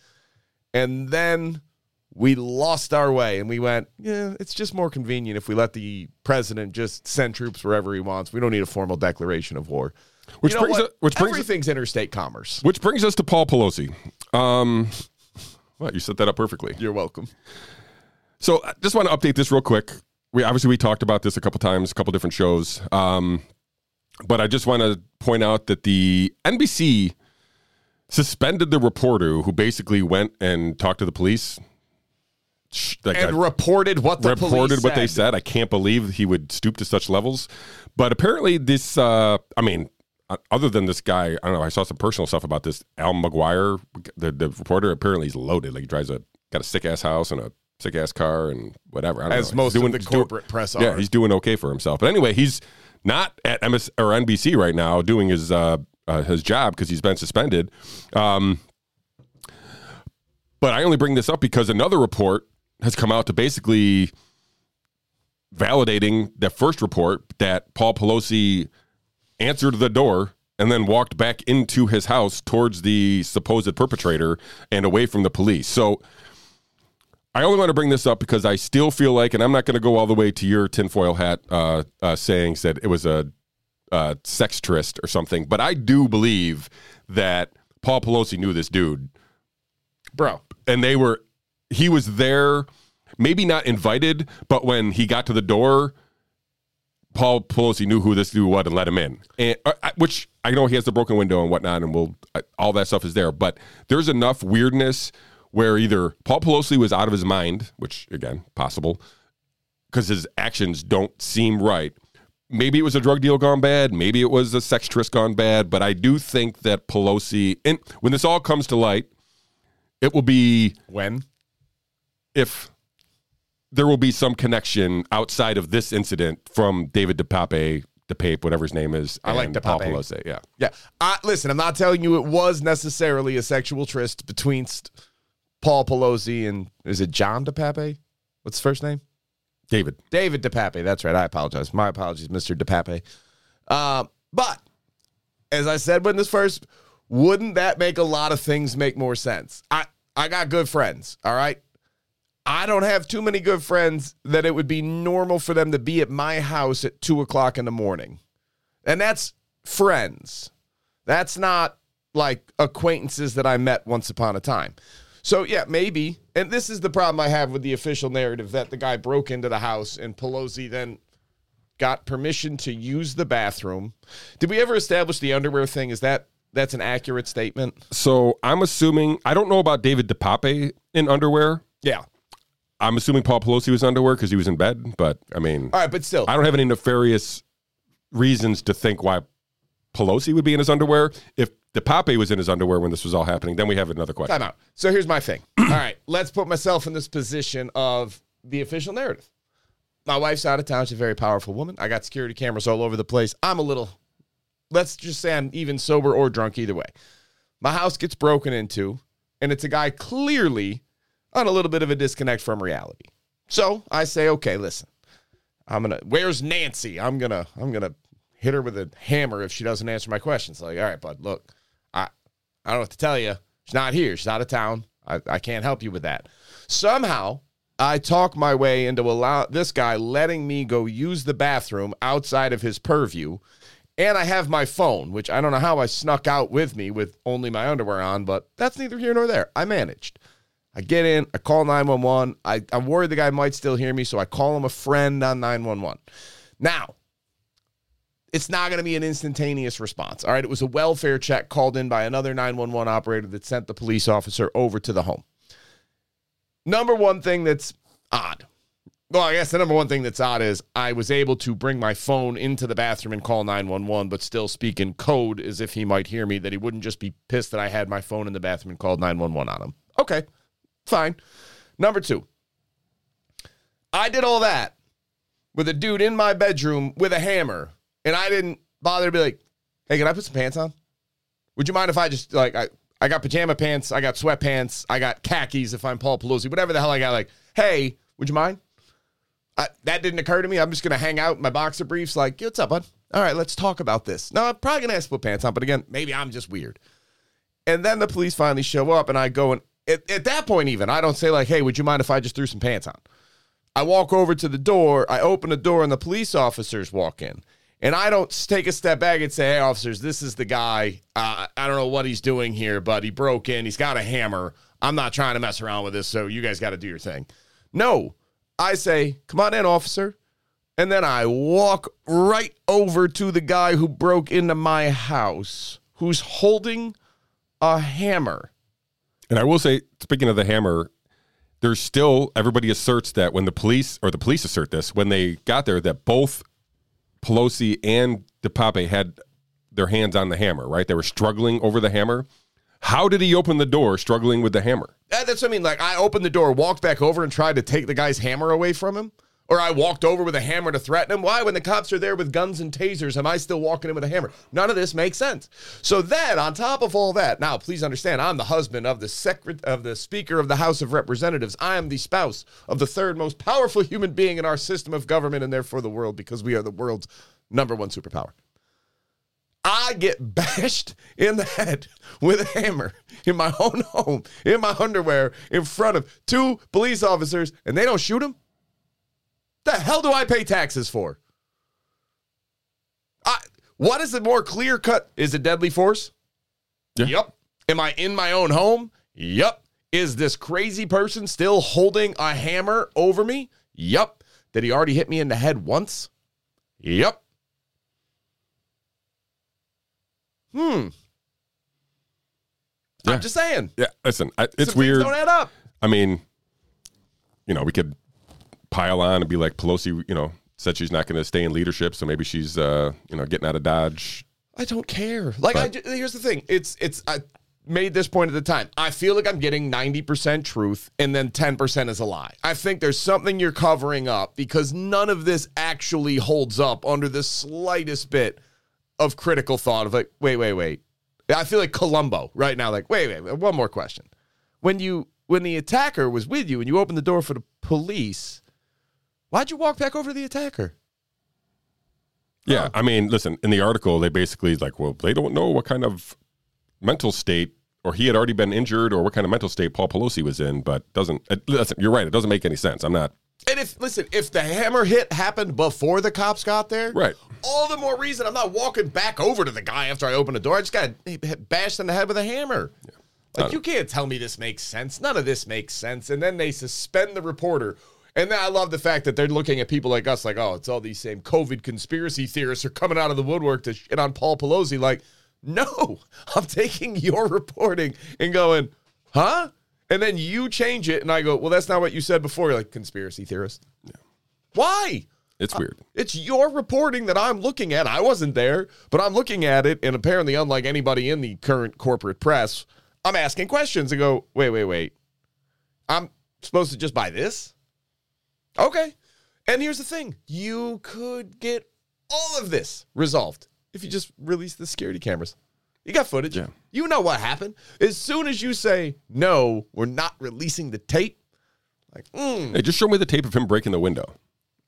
And then we lost our way and we went, yeah, it's just more convenient if we let the president just send troops wherever he wants. We don't need a formal declaration of war. Which You know brings us- which brings- everything's interstate commerce. Which brings us to Paul Pelosi. Um, well, you set that up perfectly. You're welcome. So I just want to update this real quick. We obviously we talked about this a couple times, a couple different shows. Um, but I just want to point out that the NBC suspended the reporter who basically went and talked to the police. Like And I- reported what the reported what they said. said. I can't believe he would stoop to such levels. But apparently, this, uh, I mean, uh, other than this guy, I don't know. I saw some personal stuff about this. Almaguer, the, the reporter, apparently he's loaded. Like he drives a got a sick ass house and a sick ass car and whatever. I don't As know. most He's of the doing- corporate press Yeah, he's doing okay for himself. But anyway, he's not at MS or NBC right now doing his uh, uh, his job because he's been suspended. Um, but I only bring this up because another report has come out to basically validating the first report that Paul Pelosi answered the door and then walked back into his house towards the supposed perpetrator and away from the police. So I only want to bring this up because I still feel like, and I'm not going to go all the way to your tinfoil hat uh, uh, sayings that it was a uh, sex tryst or something, but I do believe that Paul Pelosi knew this dude Bro, and they were he was there maybe not invited but when he got to the door paul pelosi knew who this dude was and let him in and uh, which i know he has the broken window and whatnot and we'll uh, all that stuff is there but there's enough weirdness where either paul pelosi was out of his mind which again possible because his actions don't seem right maybe it was a drug deal gone bad maybe it was a sex tryst gone bad but i do think that pelosi and when this all comes to light it will be when? If there will be some connection outside of this incident from David DePape, DePape, whatever his name is. I like DePape. Pelosi. Yeah. Yeah. I, listen, I'm not telling you it was necessarily a sexual tryst between Paul Pelosi and is it John DePape? What's his first name? David. David DePape. That's right. I apologize. My apologies, Mr. DePape. Uh, but as I said when this first, wouldn't that make a lot of things make more sense? I I got good friends. All right. I don't have too many good friends that it would be normal for them to be at my house at two o'clock in the morning, and that's friends. That's not like acquaintances that I met once upon a time. So yeah, maybe. And this is the problem I have with the official narrative that the guy broke into the house and Pelosi then got permission to use the bathroom. Did we ever establish the underwear thing? Is that that's an accurate statement? So I'm assuming, I don't know about David DePape in underwear. Yeah. I'm assuming Paul Pelosi was underwear because he was in bed, but I mean, All right, but still. I don't have any nefarious reasons to think why Pelosi would be in his underwear. If DePape was in his underwear when this was all happening, then we have another question. Time out. So here's my thing. All right, let's put myself in this position of the official narrative. My wife's out of town. She's a very powerful woman. I got security cameras all over the place. I'm a little, let's just say I'm even sober or drunk either way. My house gets broken into, and it's a guy clearly on a little bit of a disconnect from reality. So I say, okay, listen, I'm gonna. Where's Nancy? I'm gonna. I'm gonna hit her with a hammer if she doesn't answer my questions. Like, all right, bud, look, I I don't know what to tell you. She's not here. She's out of town. I, I can't help you with that. Somehow, I talk my way into allow this guy letting me go use the bathroom outside of his purview. And I have my phone, which I don't know how I snuck out with me with only my underwear on, but that's neither here nor there. I managed. I get in, I call 911. I, I'm worried the guy might still hear me, so I call him a friend on 911. Now, it's not going to be an instantaneous response. All right. It was a welfare check called in by another 911 operator that sent the police officer over to the home. Number one thing that's odd. Well, I guess the number one thing that's odd is I was able to bring my phone into the bathroom and call 911, but still speak in code as if he might hear me, that he wouldn't just be pissed that I had my phone in the bathroom and called 911 on him. Okay, fine. Number two, I did all that. with a dude in my bedroom with a hammer, and I didn't bother to be like, "Hey, can I put some pants on? Would you mind if I just like I I got pajama pants, I got sweatpants, I got khakis if I'm Paul Pelosi, whatever the hell I got. Like, hey, would you mind? I, that didn't occur to me. I'm just gonna hang out in my boxer briefs. Like, what's up, bud? All right, let's talk about this. No, I'm probably gonna ask to put pants on, but again, maybe I'm just weird. And then the police finally show up, and I go and at, at that point, even I don't say like, hey, would you mind if I just threw some pants on? I walk over to the door, I open the door, and the police officers walk in. And I don't take a step back and say, hey, officers, this is the guy. Uh, I don't know what he's doing here, but he broke in. He's got a hammer. I'm not trying to mess around with this, so you guys got to do your thing. No, I say, come on in, officer. And then I walk right over to the guy who broke into my house, who's holding a hammer. And I will say, speaking of the hammer, there's still everybody asserts that when the police or the police assert this when they got there that both Pelosi and DePape had their hands on the hammer, right? They were struggling over the hammer. How did he open the door struggling with the hammer? That's what I mean. Like I opened the door, walked back over, and tried to take the guy's hammer away from him. Or I walked over with a hammer to threaten him. Why, when the cops are there with guns and tasers, am I still walking in with a hammer? None of this makes sense. So then, on top of all that, now please understand, I'm the husband of the secret of the Speaker of the House of Representatives. I am the spouse of the third most powerful human being in our system of government, and therefore the world, because we are the world's number one superpower. I get bashed in the head with a hammer in my own home, in my underwear, in front of two police officers, and they don't shoot him? The hell do I pay taxes for? I, what is the more clear cut? Is it deadly force? Yeah. Yep. Am I in my own home? Yep. Is this crazy person still holding a hammer over me? Yep. Did he already hit me in the head once? Yep. Hmm. Yeah. I'm just saying. Yeah, listen, I, it's things weird. Don't add up. I mean, you know, we could pile on and be like Pelosi, you know, said she's not going to stay in leadership, so maybe she's, uh, you know, getting out of Dodge. I don't care. Like, But- ju- here's the thing. It's it's I made this point at the time. I feel like I'm getting 90% truth and then 10% is a lie. I think there's something you're covering up because none of this actually holds up under the slightest bit of critical thought of like, wait, wait, wait. I feel like Columbo right now. Like, wait, wait, wait, one more question. When you when the attacker was with you and you opened the door for the police, why'd you walk back over to the attacker? Yeah, I mean, listen, in the article, they basically like, well, they don't know what kind of mental state, or he had already been injured, or what kind of mental state Paul Pelosi was in, but doesn't. It, listen, you're right. It doesn't make any sense. I'm not. And if listen, if the hammer hit happened before the cops got there, Right. all the more reason I'm not walking back over to the guy after I open the door. I just got bashed in the head with a hammer. Like uh, you can't tell me this makes sense. None of this makes sense. And then they suspend the reporter. And then I love the fact that they're looking at people like us, like, oh, it's all these same COVID conspiracy theorists are coming out of the woodwork to shit on Paul Pelosi. Like, no, I'm taking your reporting and going, huh? And then you change it, and I go, well, that's not what you said before. You're like, conspiracy theorist. Why? It's uh, weird. It's your reporting that I'm looking at. I wasn't there, but I'm looking at it, and apparently, unlike anybody in the current corporate press, I'm asking questions and go, wait, wait, wait. I'm supposed to just buy this? Okay. And here's the thing you could get all of this resolved if you just release the security cameras. You got footage. Yeah. You know what happened. As soon as you say, no, we're not releasing the tape, like, mm, Hey, just show me the tape of him breaking the window.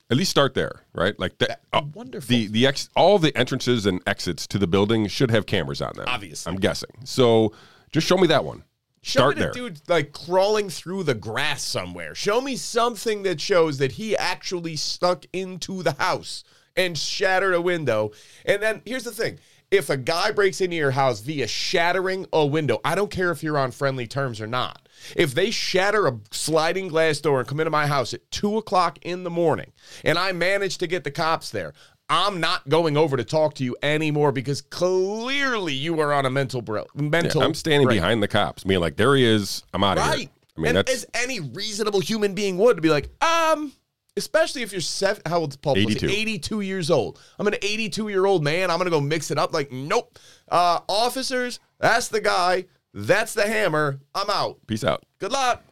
At least start there, right? Like that. uh, wonderful. The the ex, all the entrances and exits to the building should have cameras on them. Obviously. I'm guessing. So just show me that one. Show Start me the there. dude like crawling through the grass somewhere. Show me something that shows that he actually stuck into the house and shattered a window. And then here's the thing. If a guy breaks into your house via shattering a window, I don't care if you're on friendly terms or not. If they shatter a sliding glass door and come into my house at two o'clock in the morning and I manage to get the cops there, I'm not going over to talk to you anymore because clearly you are on a mental bro- Yeah, mental. I'm standing break. behind the cops. Being like, there he is. I'm out of here. Right. I mean, and that's as any reasonable human being would to be like, um, especially if you're seven, how old's Paul? Pelosi? 82. 82 years old. I'm an 82 year old man. I'm gonna go mix it up. Like, nope. Uh, officers, that's the guy. That's the hammer. I'm out. peace out. Good luck.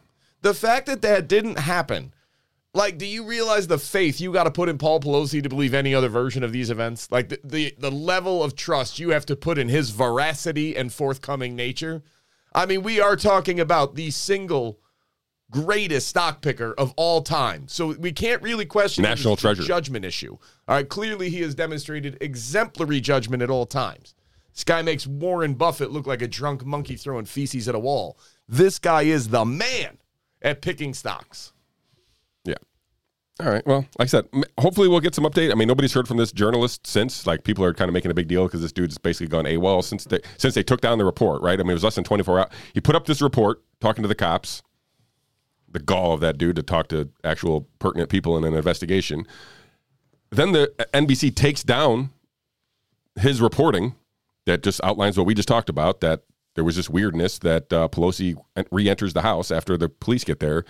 The fact that that didn't happen Like, do you realize the faith you got to put in Paul Pelosi to believe any other version of these events? Like the, the the level of trust you have to put in his veracity and forthcoming nature. I mean, we are talking about the single greatest stock picker of all time. So we can't really question National treasure. judgment issue. All right, clearly he has demonstrated exemplary judgment at all times. This guy makes Warren Buffett look like a drunk monkey throwing feces at a wall. This guy is the man at picking stocks. All right. Well, like I said, hopefully we'll get some update. I mean, nobody's heard from this journalist since. Like, people are kind of making a big deal because this dude's basically gone AWOL since they since they took down the report. Right? I mean, it was less than 24 hours. He put up this report talking to the cops. The gall of that dude to talk to actual pertinent people in an investigation. Then the NBC takes down his reporting that just outlines what we just talked about. That there was this weirdness that uh, Pelosi re-enters the house after the police get there,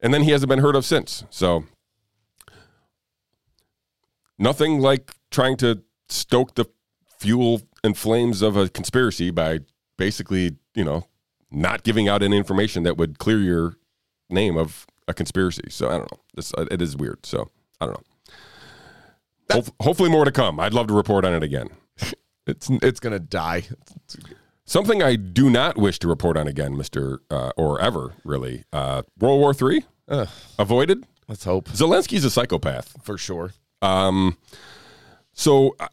and then he hasn't been heard of since. So nothing like trying to stoke the fuel and flames of a conspiracy by basically, you know, not giving out any information that would clear your name of a conspiracy. So I don't know. This uh, it is weird. So I don't know. Hope, hopefully more to come. I'd love to report on it again. It's it's gonna die. Something I do not wish to report on again, Mister, uh, or ever really. Uh, World War Three Ugh. avoided. Let's hope Zelensky's a psychopath. for sure. Um, so uh,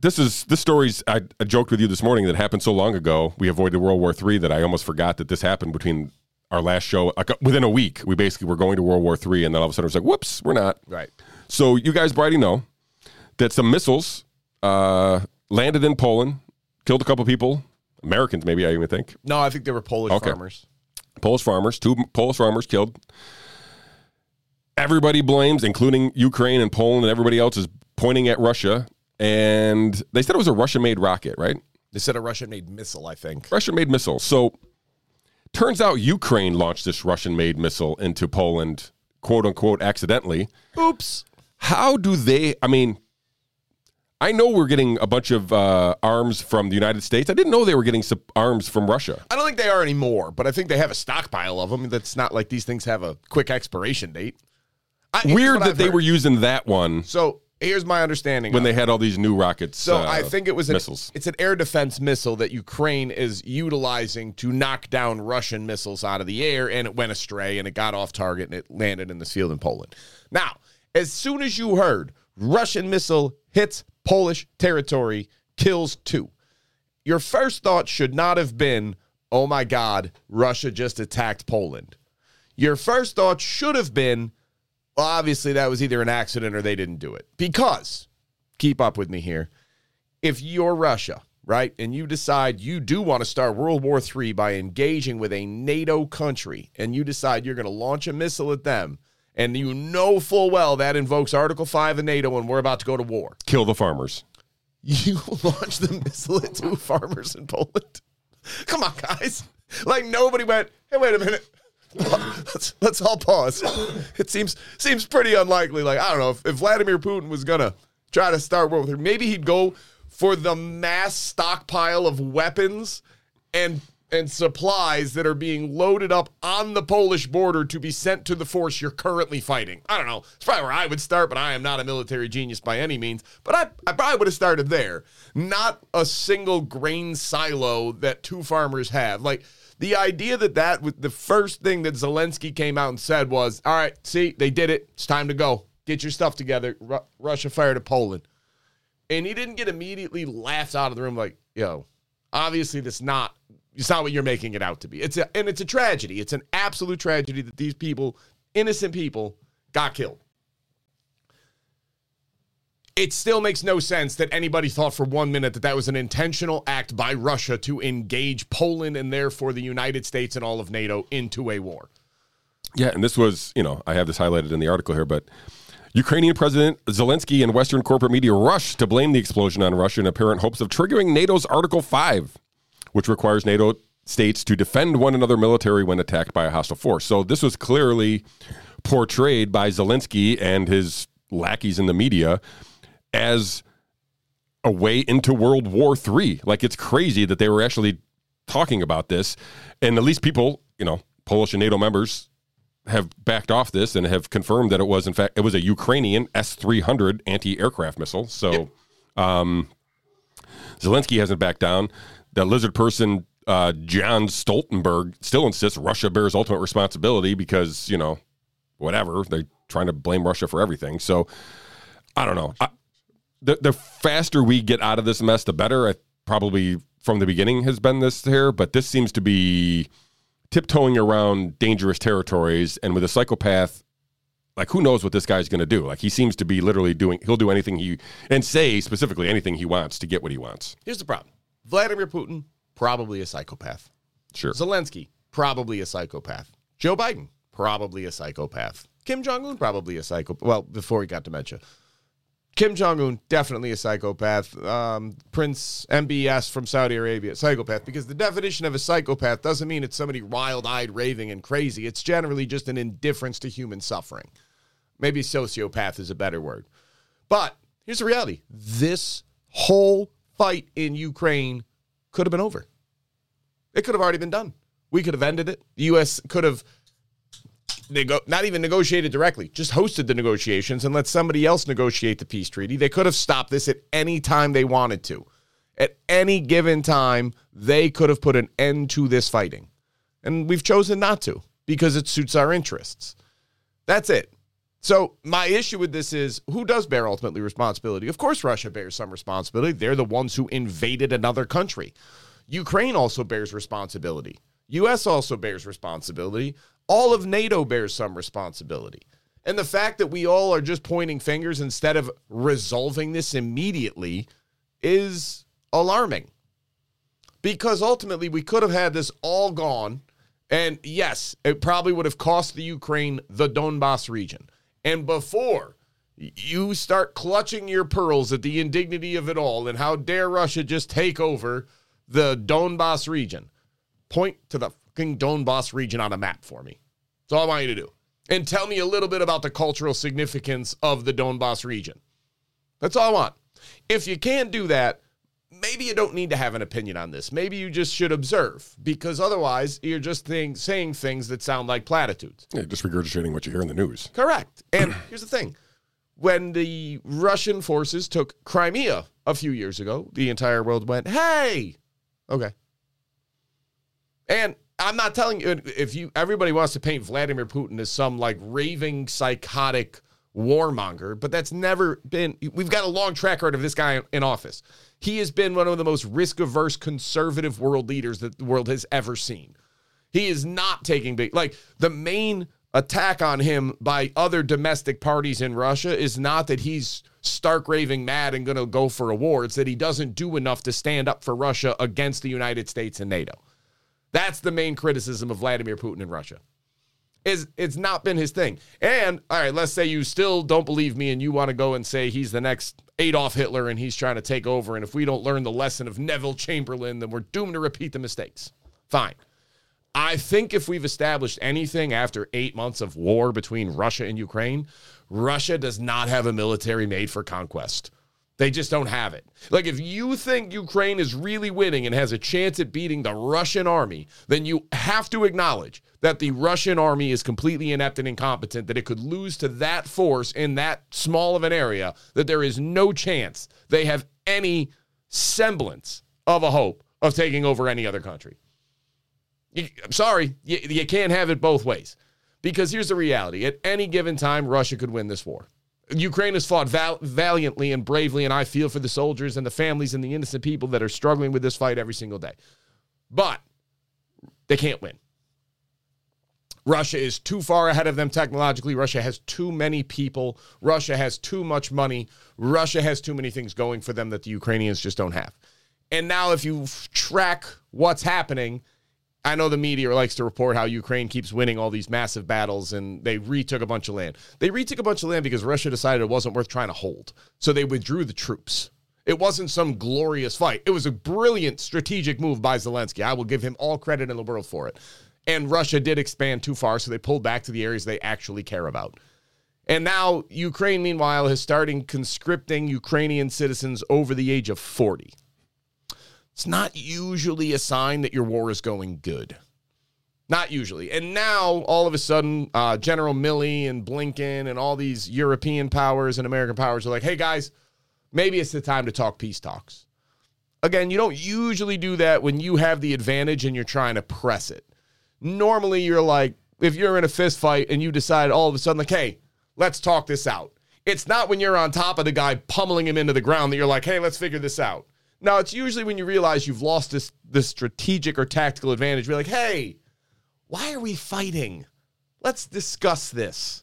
this is this story's. I, I joked with you this morning that happened so long ago. We avoided World War Three that I almost forgot that this happened between our last show. Like, uh, within a week, we basically were going to World War Three, and then all of a sudden it was like, "Whoops, we're not." Right. So you guys already know that some missiles uh, landed in Poland, killed a couple people, Americans maybe I even think. No, I think they were Polish Okay. farmers. Polish farmers, two Polish farmers killed. Everybody blames, including Ukraine and Poland, and everybody else is pointing at Russia. And they said it was a Russian made rocket, right? They said a Russian made missile, I think. Russian made missile. So turns out Ukraine launched this Russian made missile into Poland, quote unquote, accidentally. Oops. How do they? I mean, I know we're getting a bunch of uh, arms from the United States. I didn't know they were getting arms from Russia. I don't think they are anymore, but I think they have a stockpile of them. That's not like these things have a quick expiration date. I, Weird that they were using that one So here's my understanding. when they it. had all these new rockets. So uh, I think it was an, missiles. It's an air defense missile that Ukraine is utilizing to knock down Russian missiles out of the air, and it went astray and it got off target and it landed in this field in Poland. Now, as soon as you heard Russian missile hits Polish territory, kills two, your first thought should not have been, "Oh my God, Russia just attacked Poland." Your first thought should have been, well, obviously that was either an accident or they didn't do it. Because, keep up with me here, if you're Russia, right, and you decide you do want to start World War III by engaging with a NATO country, and you decide you're going to launch a missile at them, and you know full well that invokes Article 5 of NATO and we're about to go to war, kill the farmers. you launch the missile at two farmers in Poland. Come on, guys. Like nobody went, hey, wait a minute. Let's let's all pause. It seems seems pretty unlikely. Like, I don't know, if, if Vladimir Putin was gonna try to start War III, maybe he'd go for the mass stockpile of weapons and and supplies that are being loaded up on the Polish border to be sent to the force you're currently fighting. I don't know. It's probably where I would start, but I am not a military genius by any means. But I, I probably would have started there. Not a single grain silo that two farmers have. Like the idea that that was the first thing that Zelensky came out and said was, all right, see, they did it. It's time to go. Get your stuff together. Ru- Russia fired at Poland. And he didn't get immediately laughed out of the room like, yo, obviously that's not it's not what you're making it out to be. It's a, and it's a tragedy. It's an absolute tragedy that these people, innocent people, got killed. It still makes no sense that anybody thought for one minute that that was an intentional act by Russia to engage Poland and therefore the United States and all of NATO into a war. Yeah, and this was, you know, I have this highlighted in the article here, but Ukrainian President Zelensky and Western corporate media rushed to blame the explosion on Russia in apparent hopes of triggering NATO's Article 5, which requires NATO states to defend one another military when attacked by a hostile force. So this was clearly portrayed by Zelensky and his lackeys in the media as a way into World War III. Like it's crazy that they were actually talking about this. And at least people, you know, Polish and NATO members have backed off this and have confirmed that it was in fact it was a Ukrainian S three hundred anti aircraft missile. So um, Zelensky hasn't backed down. The lizard person uh, John Stoltenberg still insists Russia bears ultimate responsibility because you know whatever they're trying to blame Russia for everything. So I don't know. I, the the faster we get out of this mess, the better. I probably from the beginning has been this here, but this seems to be tiptoeing around dangerous territories. And with a psychopath, like who knows what this guy's going to do? Like he seems to be literally doing. He'll do anything he and say specifically anything he wants to get what he wants. Here's the problem Vladimir Putin, probably a psychopath. Sure. Zelensky, probably a psychopath. Joe Biden, probably a psychopath. Kim Jong un, probably a psychopath. Well, before he got dementia. Kim Jong un, definitely a psychopath. Um, Prince MBS from Saudi Arabia, psychopath. Because the definition of a psychopath doesn't mean it's somebody wild eyed, raving, and crazy. It's generally just an indifference to human suffering. Maybe sociopath is a better word. But here's the reality this whole fight in Ukraine could have been over. It could have already been done. We could have ended it. The U.S. could have not even negotiated directly, just hosted the negotiations and let somebody else negotiate the peace treaty. They could have stopped this at any time they wanted to. At any given time, they could have put an end to this fighting. And we've chosen not to because it suits our interests. That's it. So, my issue with this is who does bear ultimately responsibility? Of course, Russia bears some responsibility. They're the ones who invaded another country. Ukraine also bears responsibility. US also bears responsibility. All of NATO bears some responsibility. And the fact that we all are just pointing fingers instead of resolving this immediately is alarming. Because ultimately, we could have had this all gone. And yes, it probably would have cost the Ukraine the Donbass region. And before you start clutching your pearls at the indignity of it all and how dare Russia just take over the Donbass region, point to the fucking Donbass region on a map for me. That's all I want you to do. And tell me a little bit about the cultural significance of the Donbass region. That's all I want. If you can't do that, maybe you don't need to have an opinion on this. Maybe you just should observe because otherwise you're just thing, saying things that sound like platitudes. Yeah, just regurgitating what you hear in the news. Correct. And here's the thing when the Russian forces took Crimea a few years ago, the entire world went, hey, okay. And I'm not telling you if you everybody wants to paint Vladimir Putin as some like raving psychotic warmonger, but that's never been we've got a long track record of this guy in office. He has been one of the most risk-averse conservative world leaders that the world has ever seen. He is not taking big like the main attack on him by other domestic parties in Russia is not that he's stark raving mad and going to go for a war. It's that he doesn't do enough to stand up for Russia against the United States and NATO. That's the main criticism of Vladimir Putin in Russia. Is it's not been his thing. And all right, let's say you still don't believe me and you want to go and say he's the next Adolf Hitler and he's trying to take over. And if we don't learn the lesson of Neville Chamberlain, then we're doomed to repeat the mistakes. Fine. I think if we've established anything after eight months of war between Russia and Ukraine, Russia does not have a military made for conquest. They just don't have it. Like, if you think Ukraine is really winning and has a chance at beating the Russian army, then you have to acknowledge that the Russian army is completely inept and incompetent, that it could lose to that force in that small of an area, that there is no chance they have any semblance of a hope of taking over any other country. You, I'm sorry, you, you can't have it both ways. Because here's the reality at any given time, Russia could win this war. Ukraine has fought val- valiantly and bravely, and I feel for the soldiers and the families and the innocent people that are struggling with this fight every single day. But they can't win. Russia is too far ahead of them technologically. Russia has too many people. Russia has too much money. Russia has too many things going for them that the Ukrainians just don't have. And now, if you track what's happening, I know the media likes to report how Ukraine keeps winning all these massive battles and they retook a bunch of land. They retook a bunch of land because Russia decided it wasn't worth trying to hold. So they withdrew the troops. It wasn't some glorious fight. It was a brilliant strategic move by Zelensky. I will give him all credit in the world for it. And Russia did expand too far, so they pulled back to the areas they actually care about. And now Ukraine, meanwhile, is starting conscripting Ukrainian citizens over the age of 40. It's not usually a sign that your war is going good. Not usually. And now, all of a sudden, uh, General Milley and Blinken and all these European powers and American powers are like, hey, guys, maybe it's the time to talk peace talks. Again, you don't usually do that when you have the advantage and you're trying to press it. Normally, you're like, if you're in a fist fight and you decide all of a sudden, like, hey, let's talk this out. It's not when you're on top of the guy pummeling him into the ground that you're like, hey, let's figure this out. No, it's usually when you realize you've lost this this strategic or tactical advantage. Be like, hey, why are we fighting? Let's discuss this.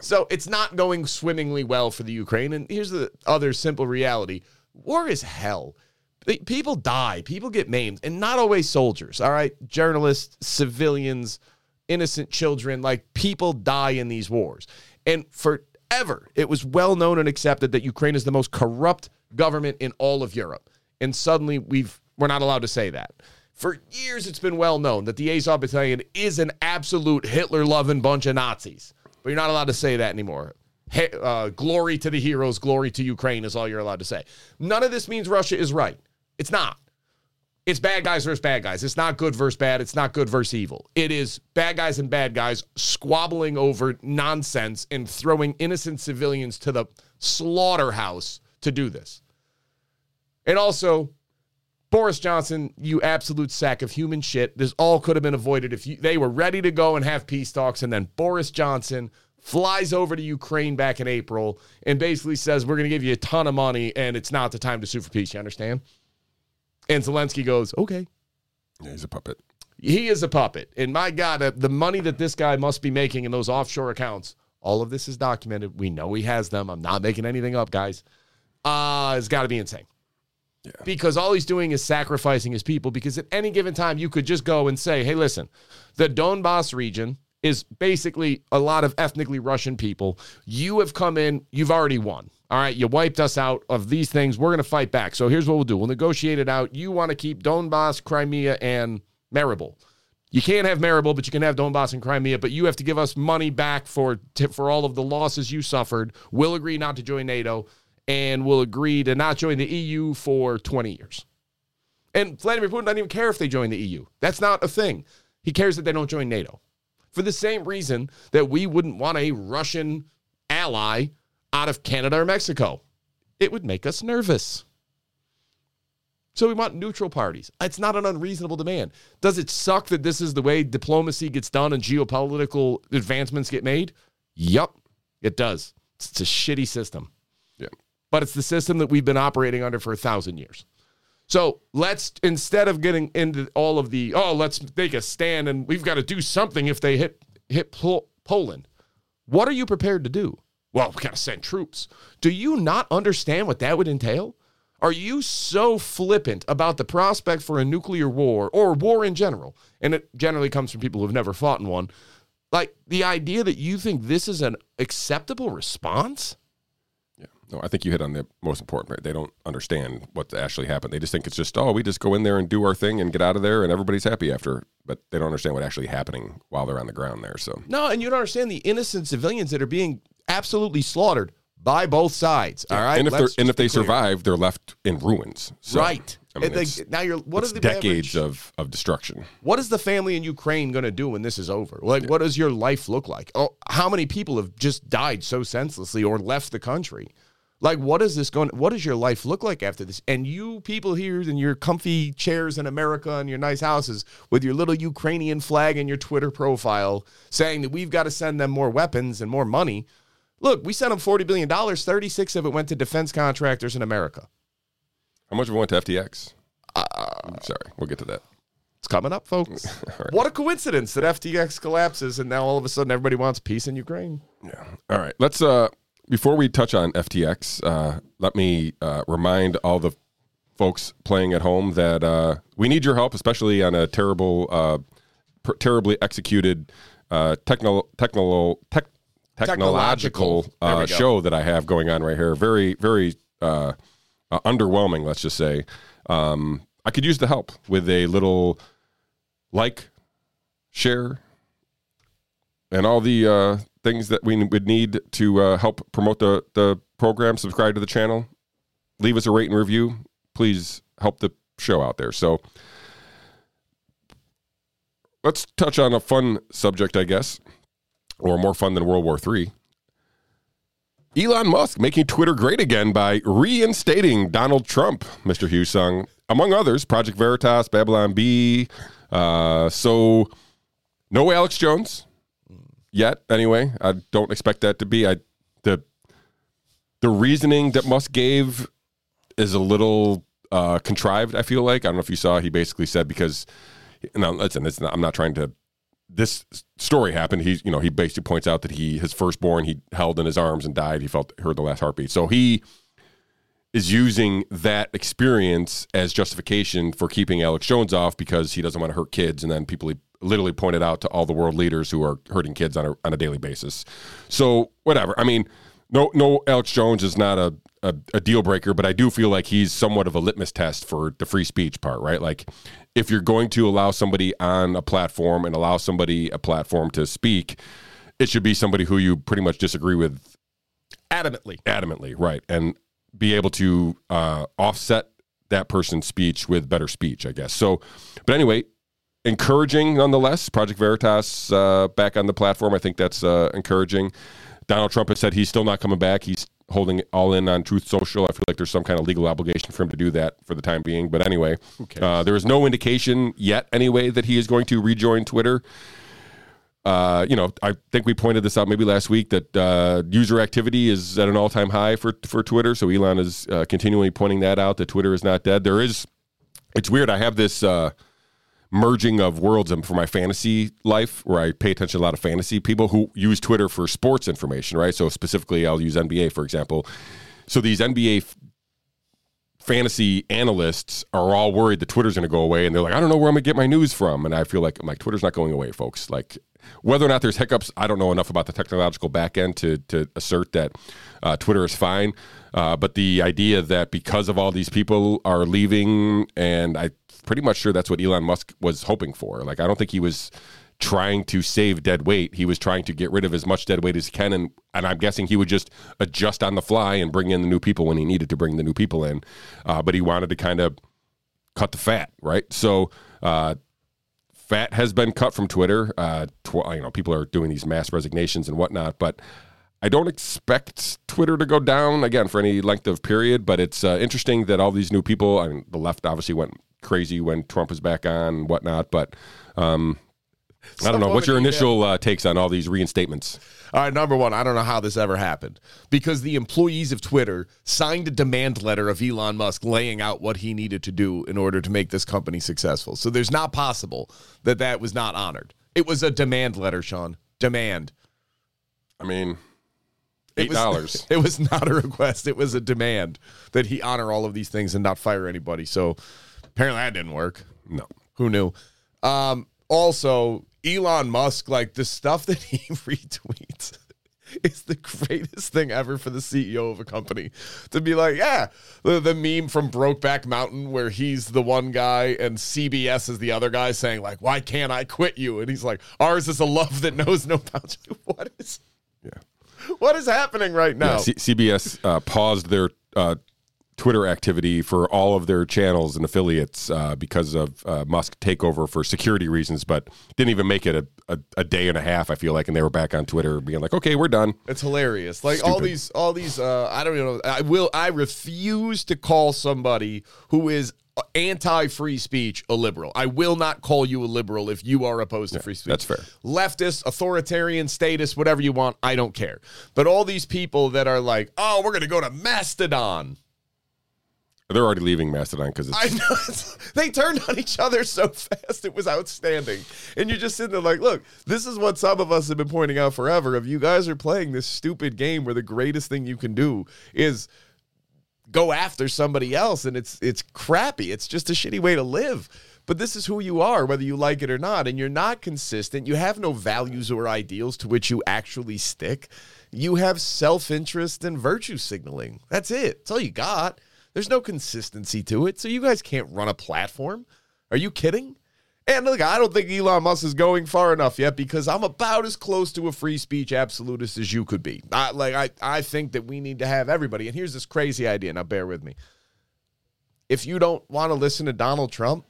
So it's not going swimmingly well for the Ukraine. And here's the other simple reality war is hell. People die, people get maimed, and not always soldiers, all right? Journalists, civilians, innocent children, like people die in these wars. And forever, it was well known and accepted that Ukraine is the most corrupt government in all of Europe. And suddenly we've we're not allowed to say that. For years, it's been well known that the Azov Battalion is an absolute Hitler loving bunch of Nazis. But you're not allowed to say that anymore. He- uh, glory to the heroes, glory to Ukraine is all you're allowed to say. None of this means Russia is right. It's not. It's bad guys versus bad guys. It's not good versus bad. It's not good versus evil. It is bad guys and bad guys squabbling over nonsense and throwing innocent civilians to the slaughterhouse to do this. And also, Boris Johnson, you absolute sack of human shit. This all could have been avoided if you, they were ready to go and have peace talks. And then Boris Johnson flies over to Ukraine back in April and basically says, We're going to give you a ton of money and it's not the time to sue for peace. You understand? And Zelensky goes, Okay. Yeah, he's a puppet. He is a puppet. And my God, uh, the money that this guy must be making in those offshore accounts, all of this is documented. We know he has them. I'm not making anything up, guys. Uh, it's got to be insane. Because all he's doing is sacrificing his people. Because at any given time, you could just go and say, hey, listen, the Donbass region is basically a lot of ethnically Russian people. You have come in, you've already won. All right, you wiped us out of these things. We're going to fight back. So here's what we'll do we'll negotiate it out. You want to keep Donbass, Crimea, and Mariupol. You can't have Mariupol, but you can have Donbass and Crimea. But you have to give us money back for for all of the losses you suffered. We'll agree not to join NATO, and we'll agree to not join the EU for 20 years. And Vladimir Putin doesn't even care if they join the EU. That's not a thing. He cares that they don't join NATO. For the same reason that we wouldn't want a Russian ally out of Canada or Mexico. It would make us nervous. So we want neutral parties. It's not an unreasonable demand. Does it suck that this is the way diplomacy gets done and geopolitical advancements get made? Yup, it does. It's a shitty system Yeah. but it's the system that we've been operating under for a thousand years. So let's instead of getting into all of the oh let's make a stand and we've got to do something if they hit hit Pol- Poland. What are you prepared to do? Well, we got to send troops. Do you not understand what that would entail? Are you so flippant about the prospect for a nuclear war or war in general? And it generally comes from people who've never fought in one. Like the idea that you think this is an acceptable response? Yeah. No, I think you hit on the most important part. They don't understand what actually happened. They just think it's just, oh, we just go in there and do our thing and get out of there and everybody's happy after. But they don't understand what actually happening while they're on the ground there. So, No, and you don't understand the innocent civilians that are being absolutely slaughtered by both sides. All right, and if they're and if they clear. survive, they're left in ruins. So, right? I mean, they- now you're what it's is the decades average- of, of destruction. what is the family in Ukraine going to do when this is over? Like, what does your life look like? Oh, how many people have just died so senselessly or left the country? Like, what is this going? What does your life look like after this? And you people here in your comfy chairs in America and your nice houses with your little Ukrainian flag and your Twitter profile saying that we've got to send them more weapons and more money. Look, we sent them forty billion dollars. Thirty-six of it went to defense contractors in America. How much of it went to FTX? Uh, Sorry, we'll get to that. It's coming up, folks. What a coincidence that FTX collapses and now all of a sudden everybody wants peace in Ukraine. Yeah. All right. Let's uh before we touch on FTX, uh, let me uh, remind all the folks playing at home that uh, we need your help, especially on a terrible, uh, per- terribly executed uh, techno, techno, tech, technological, Technological. Uh, show that I have going on right here. Very, very uh, uh, underwhelming. Let's just say. Um, I could use the help with a little like, share, and all the uh, things that we would need to uh, help promote the, the program, subscribe to the channel, leave us a rate and review. Please help the show out there. So, let's touch on a fun subject, I guess, or more fun than World War III. Elon Musk making Twitter great again by reinstating Donald Trump, Mr. Husung, among others, Project Veritas, Babylon Bee. Uh, so, no Alex Jones yet. Anyway, I don't expect that to be. I the the reasoning that Musk gave is a little uh, contrived. I feel like I don't know if you saw. He basically said because no, listen, it's not, I'm not trying to. This story happened. He's, you know, he basically points out that he his firstborn he held in his arms and died. He felt heard the last heartbeat. So he is using that experience as justification for keeping Alex Jones off because he doesn't want to hurt kids. And then people literally pointed out to all the world leaders who are hurting kids on a on a daily basis. So whatever. I mean, no, no, Alex Jones is not a, a, a deal breaker, but I do feel like he's somewhat of a litmus test for the free speech part, right? Like, if you're going to allow somebody on a platform and allow somebody a platform to speak, it should be somebody who you pretty much disagree with Adamantly. adamantly, right? And be able to uh, offset that person's speech with better speech, I guess. So, but anyway, encouraging nonetheless. Project Veritas uh, back on the platform. I think that's uh, encouraging. Donald Trump has said he's still not coming back. He's holding all in on Truth Social. I feel like there's some kind of legal obligation for him to do that for the time being. But anyway, uh, there is no indication yet, anyway, that he is going to rejoin Twitter. Uh, you know, I think we pointed this out maybe last week that uh, user activity is at an all-time high for for Twitter. So Elon is uh, continually pointing that out that Twitter is not dead. There is, it's weird. I have this uh, merging of worlds and for my fantasy life where I pay attention to a lot of fantasy people who use Twitter for sports information, right? So specifically, I'll use NBA for example. So these NBA f- fantasy analysts are all worried that Twitter's going to go away, and they're like, I don't know where I'm going to get my news from. And I feel like I'm like Twitter's not going away, folks. Like whether or not there's hiccups, I don't know enough about the technological back end to to assert that uh, Twitter is fine. Uh, but the idea that because of all these people are leaving, and I'm pretty much sure that's what Elon Musk was hoping for. Like I don't think he was trying to save dead weight. He was trying to get rid of as much dead weight as he can, and and I'm guessing he would just adjust on the fly and bring in the new people when he needed to bring the new people in. Uh, but he wanted to kind of cut the fat, right? So. Uh, fat has been cut from Twitter. Uh, tw- you know, people are doing these mass resignations and whatnot, but I don't expect Twitter to go down again for any length of period. But it's uh, interesting that all these new people. I mean, the left obviously went crazy when Trump was back on and whatnot, but. Um, I don't know. What's your initial uh, takes on all these reinstatements? All right, number one, I don't know how this ever happened because the employees of Twitter signed a demand letter of Elon Musk laying out what he needed to do in order to make this company successful. So there's not possible that that was not honored. It was a demand letter, Sean. Demand. I mean, It eight was- dollars. It was not a request. It was a demand that he honor all of these things and not fire anybody. So apparently that didn't work. no. Who knew? Um, also, Elon Musk, like the stuff that he retweets is the greatest thing ever for the CEO of a company to be like, yeah, the, the meme from Brokeback Mountain where he's the one guy and CBS is the other guy saying like, why can't I quit you? And he's like, ours is a love that knows no bounds. What is, Yeah. what is happening right now? Yeah, C- CBS uh, paused their uh, Twitter activity for all of their channels and affiliates uh, because of uh, Musk takeover for security reasons, but didn't even make it a, a, a day and a half. I feel like, and they were back on Twitter being like, "Okay, we're done." It's hilarious. Like all these, all these. Uh, I don't even know. I will. I refuse to call somebody who is anti-free speech a liberal. I will not call you a liberal if you are opposed to free speech. that's fair. Leftist, authoritarian, status, whatever you want. I don't care. But all these people that are like, oh, we're gonna go to Mastodon. They're already leaving Mastodon because I it's they turned on each other so fast. It was outstanding. And you're just sitting there like, look, this is what some of us have been pointing out forever. If you guys are playing this stupid game where the greatest thing you can do is go after somebody else and it's it's crappy. It's just a shitty way to live. But this is who you are, whether you like it or not. And you're not consistent. You have no values or ideals to which you actually stick. You have self interest and virtue signaling. That's it. That's all you got. There's no consistency to it. So you guys can't run a platform. Are you kidding? And look, I don't think Elon Musk is going far enough yet because I'm about as close to a free speech absolutist as you could be. I, like I, I think that we need to have everybody. And here's this crazy idea. Now bear with me. If you don't want to listen to Donald Trump,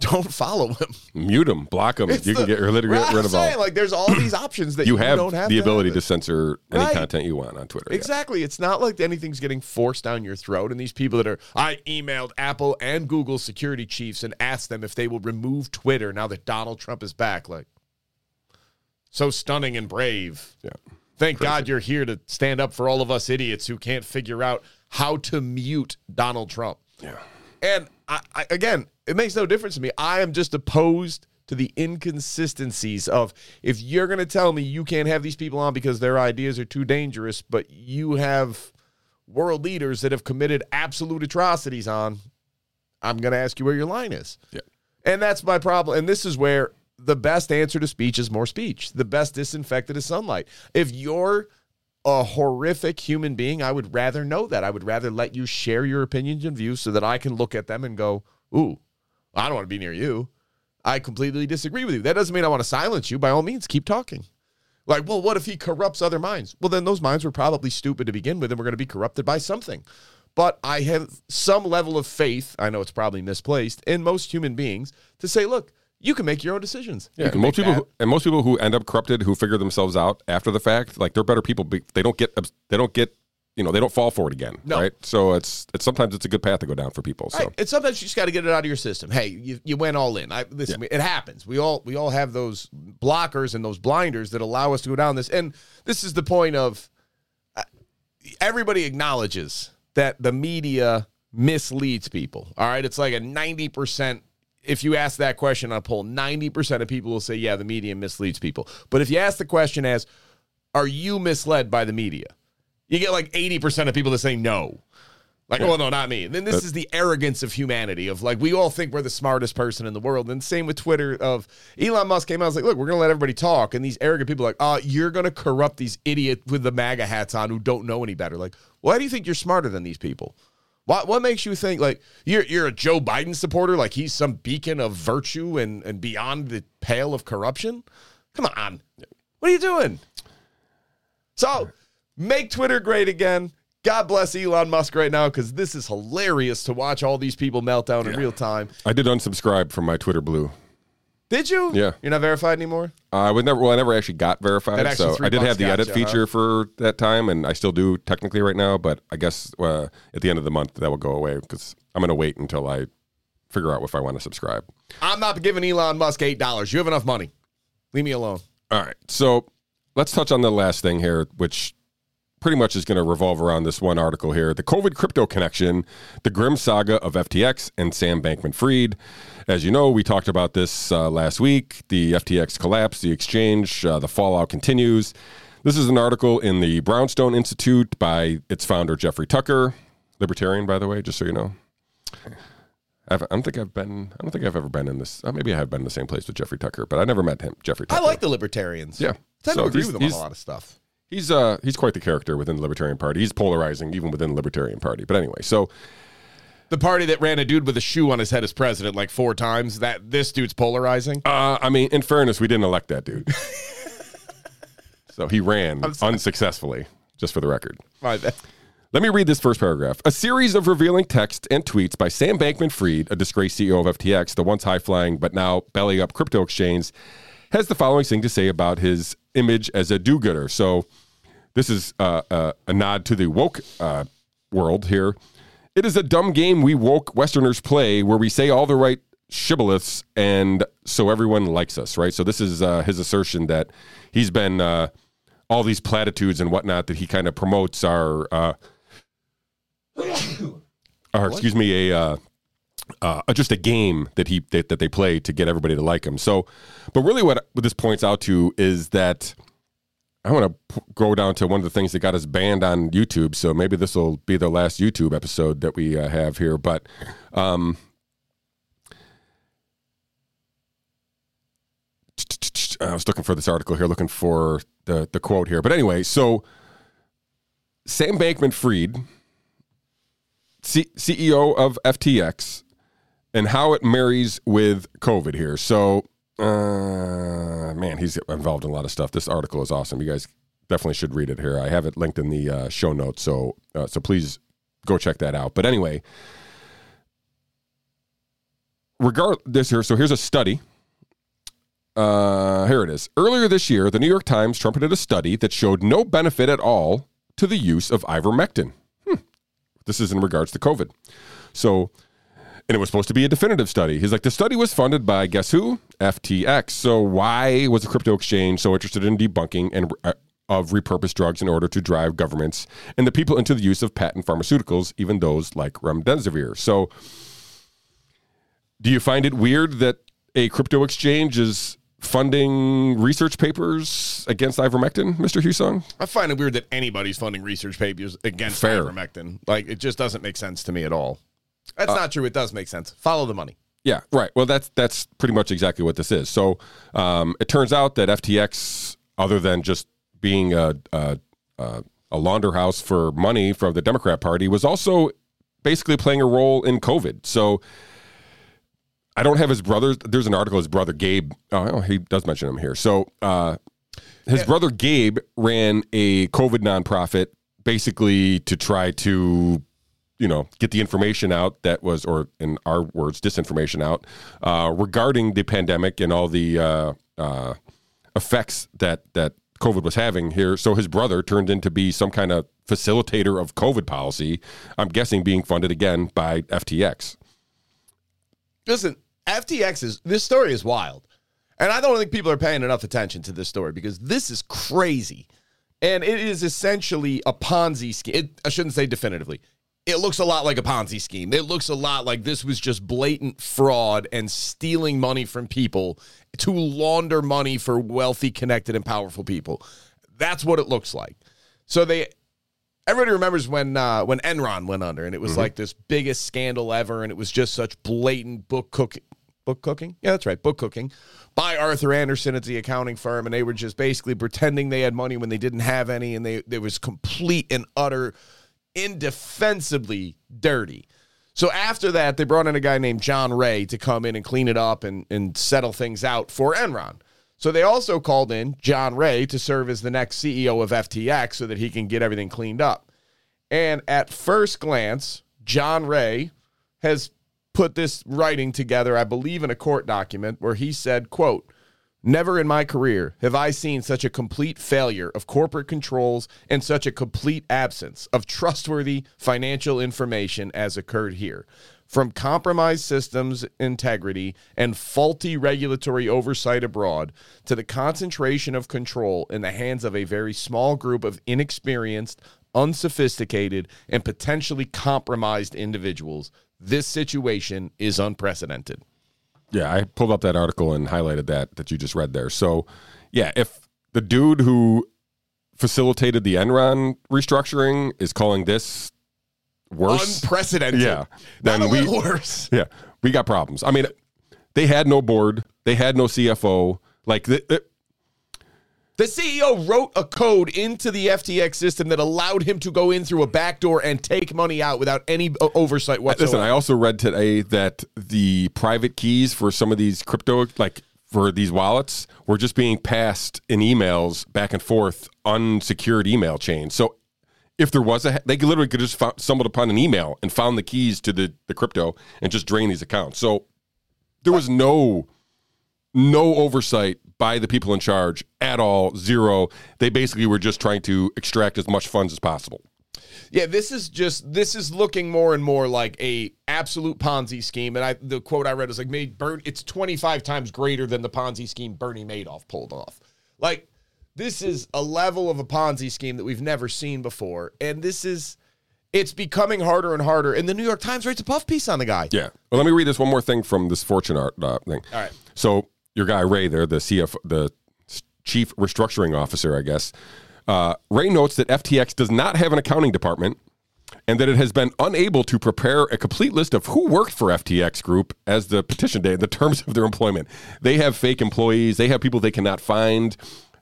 don't follow him. Mute them, block them. It's You can the- get rid, Right, get rid of all. like there's all these options that You you, have, don't have the to ability have to censor any Right. content you want on Twitter. yeah. Exactly. It's not like anything's getting forced down your throat. And these people that are, I emailed Apple and Google security chiefs and asked them if they will remove Twitter now that Donald Trump is back. Like, so stunning and brave. Yeah. Thank God you're here to stand up for all of us idiots who can't figure out how to mute Donald Trump. Yeah. And I, I, again, it makes no difference to me. I am just opposed to the inconsistencies of if you're going to tell me you can't have these people on because their ideas are too dangerous, but you have world leaders that have committed absolute atrocities on, I'm going to ask you where your line is. Yeah. And that's my problem. And this is where the best answer to speech is more speech. The best disinfectant is sunlight. If you're a horrific human being, I would rather know that. I would rather let you share your opinions and views so that I can look at them and go, ooh, I don't want to be near you. I completely disagree with you. That doesn't mean I want to silence you. By all means, keep talking. Like, well, what if he corrupts other minds? Well, then those minds were probably stupid to begin with and we're going to be corrupted by something. But I have some level of faith, I know it's probably misplaced, in most human beings to say, look, you can make your own decisions. You Yeah, can and most people, who, and most people who end up corrupted, who figure themselves out after the fact, like they're better people. be- They don't get, they don't get, you know, they don't fall for it again, No. right? So it's, it's sometimes it's a good path to go down for people. So Right. And sometimes you just got to get it out of your system. Hey, you, you went all in. I listen. It happens. We all we all have those blockers and those blinders that allow us to go down this. And this is the point of uh, everybody acknowledges that the media misleads people. All right, it's like a ninety percent. If you ask that question on a poll, ninety percent of people will say, "Yeah, the media misleads people." But if you ask the question as, "Are you misled by the media?" You get like eighty percent of people that say no. Like, oh no, not me. And then this is the arrogance of humanity of like we all think we're the smartest person in the world. And same with Twitter of Elon Musk came out and was like, look, we're gonna let everybody talk. And these arrogant people are like, oh, you're gonna corrupt these idiot with the MAGA hats on who don't know any better. Like, why do you think you're smarter than these people? What what makes you think like you're you're a Joe Biden supporter, like he's some beacon of virtue and, and beyond the pale of corruption? Come on. What are you doing? So make Twitter great again. God bless Elon Musk right now because this is hilarious to watch all these people melt down in real time. I did unsubscribe from my Twitter Blue. Did you? Yeah. You're not verified anymore? I would never. Well, I never actually got verified, so I did have the edit you, feature for that time, and I still do technically right now. But I guess uh, at the end of the month that will go away because I'm going to wait until I figure out if I want to subscribe. I'm not giving Elon Musk $8. You have enough money. Leave me alone. All right, so let's touch on the last thing here, which pretty much is going to revolve around this one article here: the COVID crypto connection, the grim saga of FTX and Sam Bankman-Fried. As you know, we talked about this uh, last week. The FTX collapse, the exchange, uh, the fallout continues. This is an article in the Brownstone Institute by its founder Jeffrey Tucker, libertarian, by the way, just so you know. I've, I don't think I've been. I don't think I've ever been in this. Uh, maybe I have been in the same place with Jeffrey Tucker, but I never met him. Jeffrey Tucker. I like the libertarians. Yeah. I tend So to agree with them on a lot of stuff. He's uh he's quite the character within the Libertarian Party. He's polarizing even within the Libertarian Party. But anyway, so The party that ran a dude with a shoe on his head as president like four times, that this dude's polarizing. uh I mean, in fairness, we didn't elect that dude. so he ran unsuccessfully, just for the record. My bad. Let me read this first paragraph. A series of revealing texts and tweets by Sam Bankman Fried, a disgraced CEO of FTX, the once high flying but now belly up crypto exchange, has the following thing to say about his image as a do gooder. So, this is uh, uh, a nod to the woke uh, world here. It is a dumb game we woke Westerners play where we say all the right shibboleths and so everyone likes us, right? So, this is uh, his assertion that he's been. Uh, all these platitudes and whatnot that he kind of promotes are uh, or excuse me, a uh, uh, just a game that he that, that they play to get everybody to like him. So, but really, what what this points out to is that I want to p- go down to one of the things that got us banned on YouTube. So maybe this will be the last YouTube episode that we uh, have here. But um, I was looking for this article here, looking for the the quote here. But anyway, so Sam Bankman-Fried. C- CEO of FTX and how it marries with COVID here. So, uh, man, he's involved in a lot of stuff. This article is awesome. You guys definitely should read it here. I have it linked in the uh, show notes, so uh, so please go check that out. But anyway, regard this here. So here's a study. Uh, here it is. Earlier this year, the New York Times trumpeted a study that showed no benefit at all to the use of ivermectin. Hmm. This is in regards to COVID. So, and it was supposed to be a definitive study. He's like, the study was funded by guess who? FTX. So why was a crypto exchange so interested in debunking and uh, of repurposed drugs in order to drive governments and the people into the use of patent pharmaceuticals, even those like remdesivir? So, do you find it weird that a crypto exchange is funding research papers against ivermectin, Mr. Husong? I find it weird that anybody's funding research papers against Fair. ivermectin. Like it just doesn't make sense to me at all. That's not true. It does make sense. Follow the money. Yeah, right. Well, that's that's pretty much exactly what this is. So um, it turns out that FTX, other than just being a, a, a, a launder house for money from the Democrat Party, was also basically playing a role in COVID. So I don't have his brother. There's an article his brother Gabe. Oh, he does mention him here. So uh, his brother Gabe ran a COVID nonprofit, basically to try to, you know, get the information out that was, or in our words, disinformation out uh, regarding the pandemic and all the uh, uh, effects that that COVID was having here. So his brother turned in to be some kind of facilitator of COVID policy. I'm guessing being funded again by FTX. Listen, FTX is this story is wild. And I don't think people are paying enough attention to this story because this is crazy. And it is essentially a Ponzi scheme. It, I shouldn't say definitively. It looks a lot like a Ponzi scheme. It looks a lot like this was just blatant fraud and stealing money from people to launder money for wealthy, connected, and powerful people. That's what it looks like. So they everybody remembers when uh, when Enron went under, and it was like this biggest scandal ever, and it was just such blatant book cooking. Book cooking? Yeah, that's right. Book cooking by Arthur Andersen at the accounting firm, and they were just basically pretending they had money when they didn't have any, and they there was complete and utter, indefensibly dirty. So after that, they brought in a guy named John Ray to come in and clean it up and, and settle things out for Enron. So they also called in John Ray to serve as the next CEO of FTX so that he can get everything cleaned up. And at first glance, John Ray has put this writing together, I believe in a court document where he said, quote, Never in my career have I seen such a complete failure of corporate controls and such a complete absence of trustworthy financial information as occurred here. From compromised systems integrity and faulty regulatory oversight abroad to the concentration of control in the hands of a very small group of inexperienced, unsophisticated, and potentially compromised individuals, this situation is unprecedented. Yeah, I pulled up that article and highlighted that that you just read there. So, yeah, if the dude who facilitated the Enron restructuring is calling this worse, Unprecedented. Yeah. Not Then a we- worse. yeah, we got problems. I mean, they had no board, they had no CFO. Like, The CEO wrote a code into the FTX system that allowed him to go in through a back door and take money out without any uh, oversight whatsoever. listen, I also read today that the private keys for some of these crypto, like for these wallets, were just being passed in emails back and forth, unsecured email chains. So if there was a, they literally could just found, stumbled upon an email and found the keys to the, the crypto and just drain these accounts. So there was no no oversight by the people in charge at all. Zero. They basically were just trying to extract as much funds as possible. Yeah, this is just this is looking more and more like a absolute Ponzi scheme. And I the quote I read is like made Bern it's 25 times greater than the Ponzi scheme Bernie Madoff pulled off. Like this is a level of a Ponzi scheme that we've never seen before. And this is it's becoming harder and harder. And the New York Times writes a puff piece on the guy. Yeah. Well, let me read this one more thing from this Fortune art uh, thing. All right. So your guy Ray there, the CF, the chief restructuring officer, I guess. Uh, Ray notes that FTX does not have an accounting department, and that it has been unable to prepare a complete list of who worked for FTX Group as the petition day, the terms of their employment. They have fake employees. They have people they cannot find.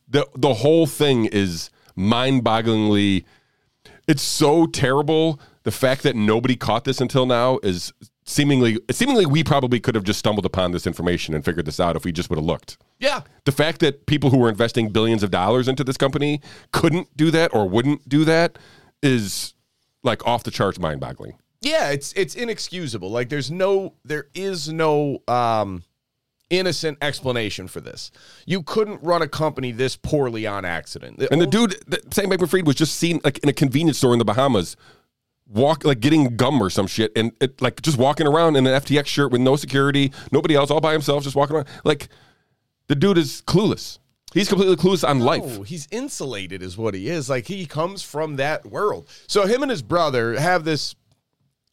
the The whole thing is mind-bogglingly it's so terrible. The fact that nobody caught this until now is seemingly seemingly we probably could have just stumbled upon this information and figured this out if we just would have looked. Yeah. The fact that people who were investing billions of dollars into this company couldn't do that or wouldn't do that is like off the charts mind-boggling. Yeah, it's it's inexcusable. Like there's no there is no um innocent explanation for this. You couldn't run a company this poorly on accident. And the dude, the, Sam Bankman-Fried was just seen like in a convenience store in the Bahamas, walk like getting gum or some shit, and it, like just walking around in an FTX shirt with no security, nobody else, all by himself, just walking around. Like the dude is clueless. He's completely clueless on life. No, he's insulated, is what he is. Like he comes from that world. So him and his brother have this.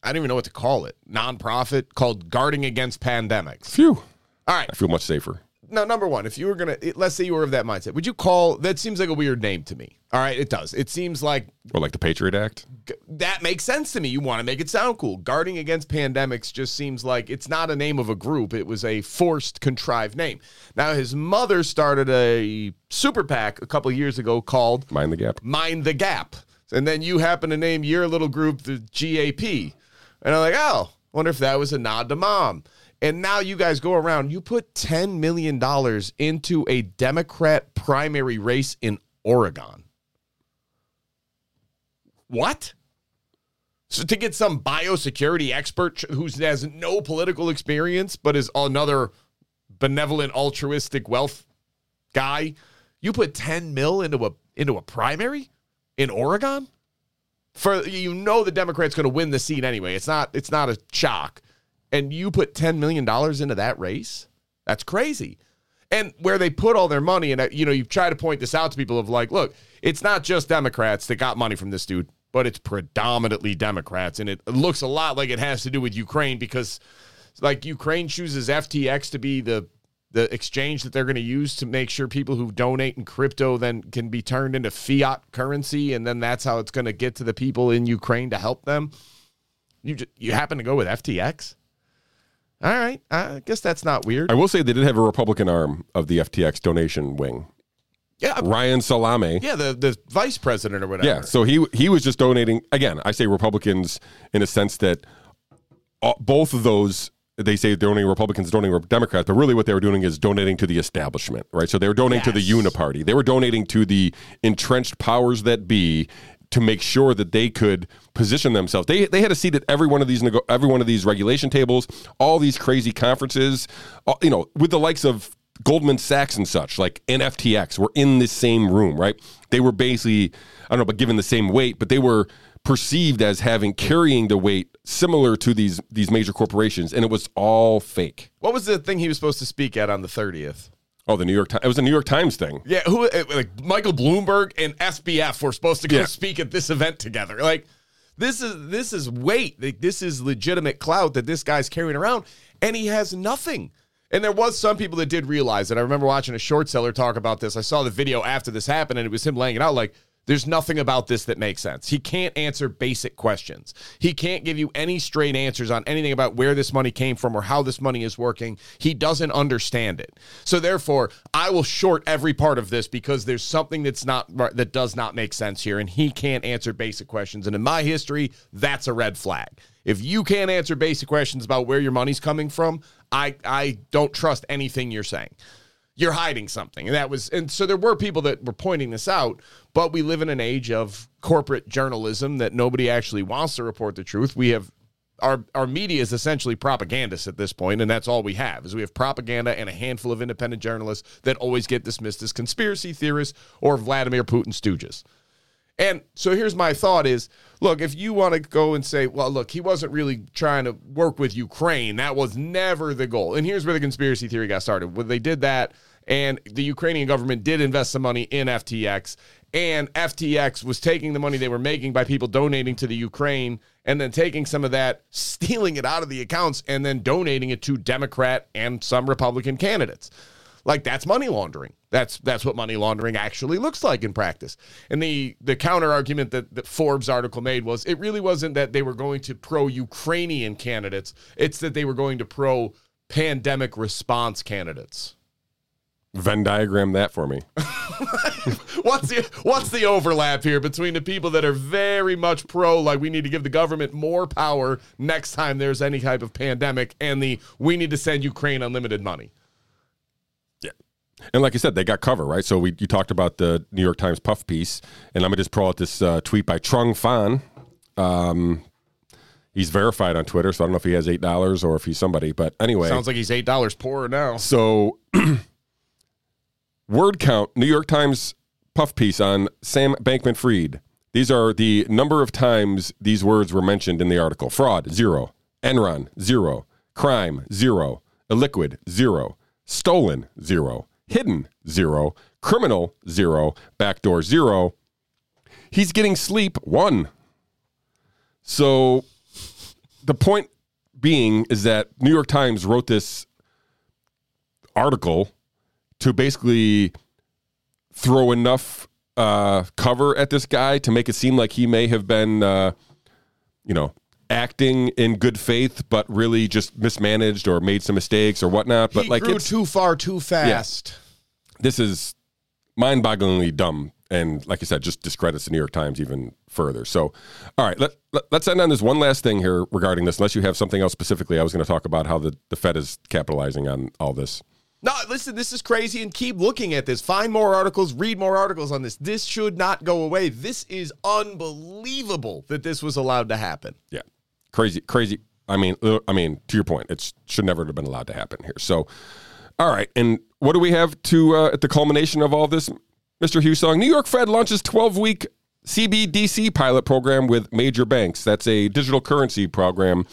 I don't even know what to call it. Nonprofit called Guarding Against Pandemics. Phew. All right. I feel much safer. Now, number one, if you were gonna, let's say you were of that mindset, would you call that? Seems like a weird name to me. All right, it does. It seems like Or like the Patriot Act. g- that makes sense to me. You want to make it sound cool. Guarding against pandemics just seems like it's not a name of a group. It was a forced, contrived name. Now, his mother started a super PAC a couple years ago called Mind the gap. Mind the Gap. And then you happen to name your little group the GAP. And I'm like, oh, wonder if that was a nod to mom. And now you guys go around, you put $10 million into a Democrat primary race in Oregon. What? So to get some biosecurity expert who has no political experience but is another benevolent altruistic wealth guy, you put 10 mil into a into a primary in Oregon? For you know the Democrats going to win the seat anyway. It's not it's not a shock. And you put 10 million dollars into that race? That's crazy. And where they put all their money and uh, you know you try to point this out to people of like, look, it's not just Democrats that got money from this dude, but it's predominantly Democrats and it looks a lot like it has to do with Ukraine because like Ukraine chooses FTX to be the the exchange that they're going to use to make sure people who donate in crypto then can be turned into fiat currency and then that's how it's going to get to the people in Ukraine to help them. You just, you happen to go with FTX? All right, I guess that's not weird. I will say they did have a Republican arm of the FTX donation wing. Yeah, Ryan Salame. yeah, the the vice president or whatever. Yeah, so he he was just donating. Again, I say Republicans in a sense that all, both of those they say donating Republicans, donating or Democrats, but really what they were doing is donating to the establishment, right? So they were donating to the Uniparty. They were donating to the entrenched powers that be to make sure that they could position themselves. They they had a seat at every one of these every one of these regulation tables, all these crazy conferences, all, you know, with the likes of Goldman Sachs and such, like and FTX, were in the same room, right? They were basically, I don't know, but given the same weight, but they were perceived as having carrying the weight similar to these these major corporations, and it was all fake. What was the thing he was supposed to speak at on the 30th? Oh, the New York Times. It was a New York Times thing. Yeah, who uh, like Michael Bloomberg and SBF were supposed to go Yeah. speak at this event together. Like this is this is weight. Like, this is legitimate clout that this guy's carrying around, and he has nothing. And there was some people that did realize it. I remember watching a short seller talk about this. I saw the video after this happened, and it was him laying it out like. There's nothing about this that makes sense. He can't answer basic questions. He can't give you any straight answers on anything about where this money came from or how this money is working. He doesn't understand it. So therefore, I will short every part of this because there's something that's not that does not make sense here and he can't answer basic questions. And in my history, that's a red flag. If you can't answer basic questions about where your money's coming from, I I don't trust anything you're saying you're hiding something. And that was, and so there were people that were pointing this out, but we live in an age of corporate journalism that nobody actually wants to report the truth. We have, our, our media is essentially propagandists at this point, and that's all we have is we have propaganda and a handful of independent journalists that always get dismissed as conspiracy theorists or Vladimir Putin stooges. And so here's my thought is look, if you want to go and say, well, look, he wasn't really trying to work with Ukraine, that was never the goal. And here's where the conspiracy theory got started. When they did that, and the Ukrainian government did invest some money in FTX, and FTX was taking the money they were making by people donating to the Ukraine and then taking some of that, stealing it out of the accounts, and then donating it to Democrat and some Republican candidates. Like that's money laundering. That's that's what money laundering actually looks like in practice. And the the counter argument that the Forbes article made was it really wasn't that they were going to pro Ukrainian candidates. It's that they were going to pro pandemic response candidates. Venn diagram that for me. What's the what's the overlap here between the people that are very much pro like we need to give the government more power next time there's any type of pandemic and the we need to send Ukraine unlimited money. Yeah. And like I said, they got cover, right? So we you talked about the New York Times puff piece, and I'm gonna just pull out this uh, tweet by Trung Phan. Um, He's verified on Twitter, so I don't know if he has eight dollars or if he's somebody. But anyway, Sounds like he's eight dollars poorer now. so word count, New York Times puff piece on Sam Bankman Fried. These are the number of times these words were mentioned in the article. Fraud, zero. Enron, zero. Crime, zero. Illiquid, zero. Stolen, zero. Hidden, zero. Criminal, zero. Backdoor, zero. He's getting sleep, one. So the point being is that New York Times wrote this article to basically throw enough uh, cover at this guy to make it seem like he may have been, uh, you know, acting in good faith, but really just mismanaged or made some mistakes or whatnot. But he like, grew it's, too far too fast. this is mind-bogglingly dumb and like i said just discredits the new york times even further so all right let, let, us end on this one last thing here regarding this unless you have something else specifically i was going to talk about how the, the fed is capitalizing on all this No, listen, this is crazy and keep looking at this. Find more articles, read more articles on this. This should not go away. This is unbelievable that this was allowed to happen. yeah crazy crazy i mean uh, i mean to your point it should never have been allowed to happen here so all right and what do we have to uh, at the culmination of all this mr Husong? new york fed launches 12-week cbdc pilot program with major banks that's a digital currency program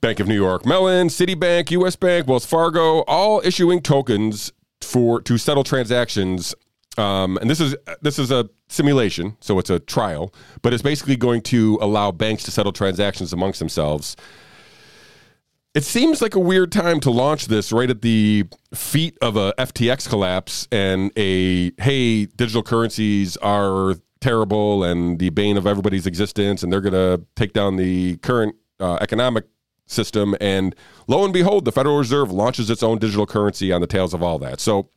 Bank of New York Mellon, Citibank, US Bank, Wells Fargo, all issuing tokens for to settle transactions. Um, and this is this is a simulation, so it's a trial, but it's basically going to allow banks to settle transactions amongst themselves. It seems like a weird time to launch this right at the feet of a FTX collapse and a hey, digital currencies are terrible and the bane of everybody's existence, and they're going to take down the current uh, economic system. And lo and behold, the Federal Reserve launches its own digital currency on the tails of all that. So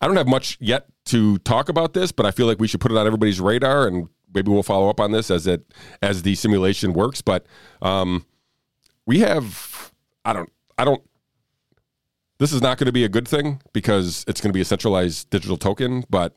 I don't have much yet to talk about this, but I feel like we should put it on everybody's radar, and maybe we'll follow up on this as it as the simulation works. But um, we have I don't I don't. This is not going to be a good thing because it's going to be a centralized digital token. But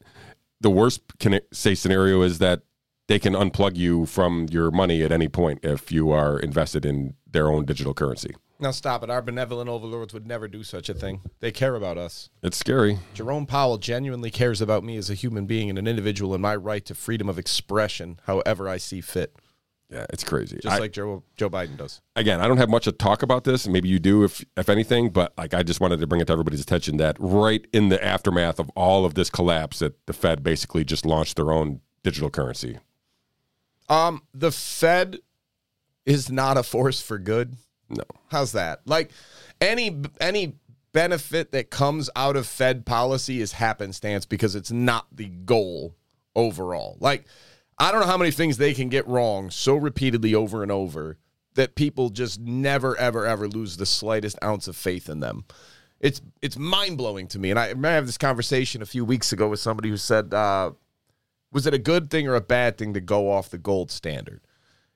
the worst can say scenario is that they can unplug you from your money at any point if you are invested in their own digital currency. Now stop it. Our benevolent overlords would never do such a thing. They care about us. It's scary. Jerome Powell genuinely cares about me as a human being and an individual and my right to freedom of expression however I see fit. Yeah, it's crazy. Just I- like Joe Joe Biden does. again, I don't have much to talk about this. Maybe you do, if if anything. But like, I just wanted to bring it to everybody's attention that right in the aftermath of all of this collapse, that the Fed basically just launched their own digital currency. Um, the Fed is not a force for good. No, How's that? Like any any benefit that comes out of Fed policy is happenstance because it's not the goal overall. Like I don't know how many things they can get wrong so repeatedly over and over that people just never ever ever lose the slightest ounce of faith in them. It's it's mind blowing to me. And I remember I had this conversation a few weeks ago with somebody who said, uh, "Was it a good thing or a bad thing to go off the gold standard?"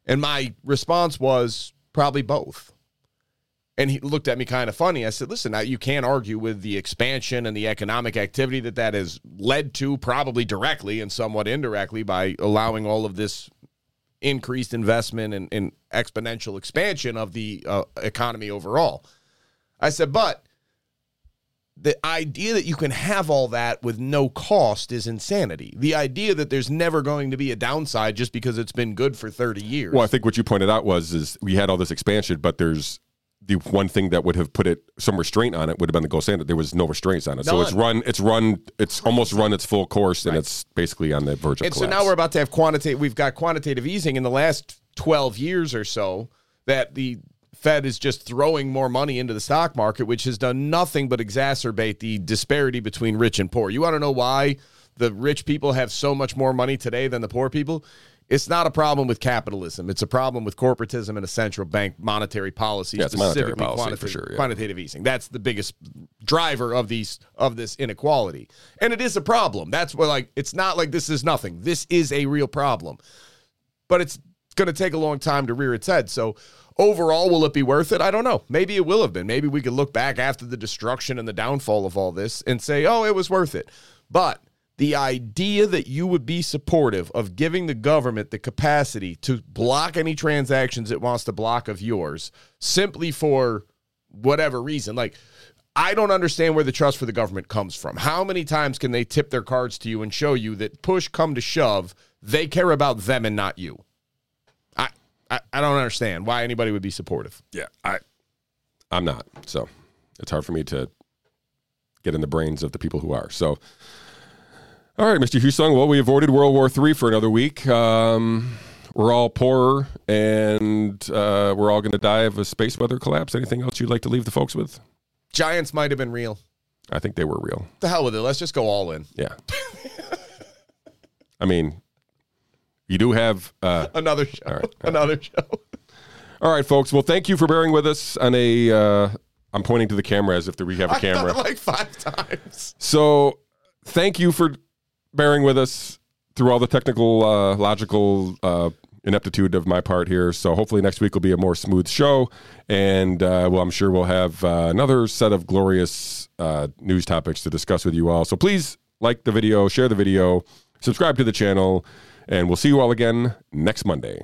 And my response was probably both. And he looked at me kind of funny. I said, listen, you can't argue with the expansion and the economic activity that that has led to, probably directly and somewhat indirectly, by allowing all of this increased investment and, and exponential expansion of the uh, economy overall. I said, but the idea that you can have all that with no cost is insanity. The idea that there's never going to be a downside just because it's been good for 30 years. well, I think what you pointed out was is we had all this expansion, but there's the one thing that would have put it some restraint on it would have been the gold standard. There was no restraints on it, so it's run, it's run, it's almost run its full course, and it's basically on the verge of And so now we're about to have quantitative. We've got quantitative easing in the last twelve years or so. That the Fed is just throwing more money into the stock market, which has done nothing but exacerbate the disparity between rich and poor. You want to know why the rich people have so much more money today than the poor people? It's not a problem with capitalism. It's a problem with corporatism and a central bank monetary policy, Yeah, it's monetary specifically policy for quantitative- sure, yeah. quantitative easing. That's the biggest driver of these of this inequality, and it is a problem. That's what like it's not like this is nothing. This is a real problem, but it's going to take a long time to rear its head. So overall, will it be worth it? I don't know. Maybe it will have been. Maybe we could look back after the destruction and the downfall of all this and say, oh, it was worth it. But the idea that you would be supportive of giving the government the capacity to block any transactions it wants to block of yours simply for whatever reason, like I don't understand where the trust for the government comes from. How many times can they tip their cards to you and show you that push come to shove, they care about them and not you? I I, don't understand why anybody would be supportive. Yeah, I, I'm not. So it's hard for me to get in the brains of the people who are. So, all right, Mr. Husung. Well, we avoided World War III for another week. Um, we're all poorer, and uh, we're all going to die of a space weather collapse. Anything else you'd like to leave the folks with? Giants might have been real. I think they were real. The hell with it. Let's just go all in. Yeah. I mean, you do have. Uh, Another show. All right. Another show. all right, folks. Well, thank you for bearing with us on a. Uh, I'm pointing to the camera as if we have a camera. like five times. So, thank you for bearing with us through all the technical, uh, logical uh, ineptitude of my part here. So, hopefully, next week will be a more smooth show, and uh, well, I'm sure we'll have uh, another set of glorious uh, news topics to discuss with you all. So, please like the video, share the video, subscribe to the channel, and we'll see you all again next Monday.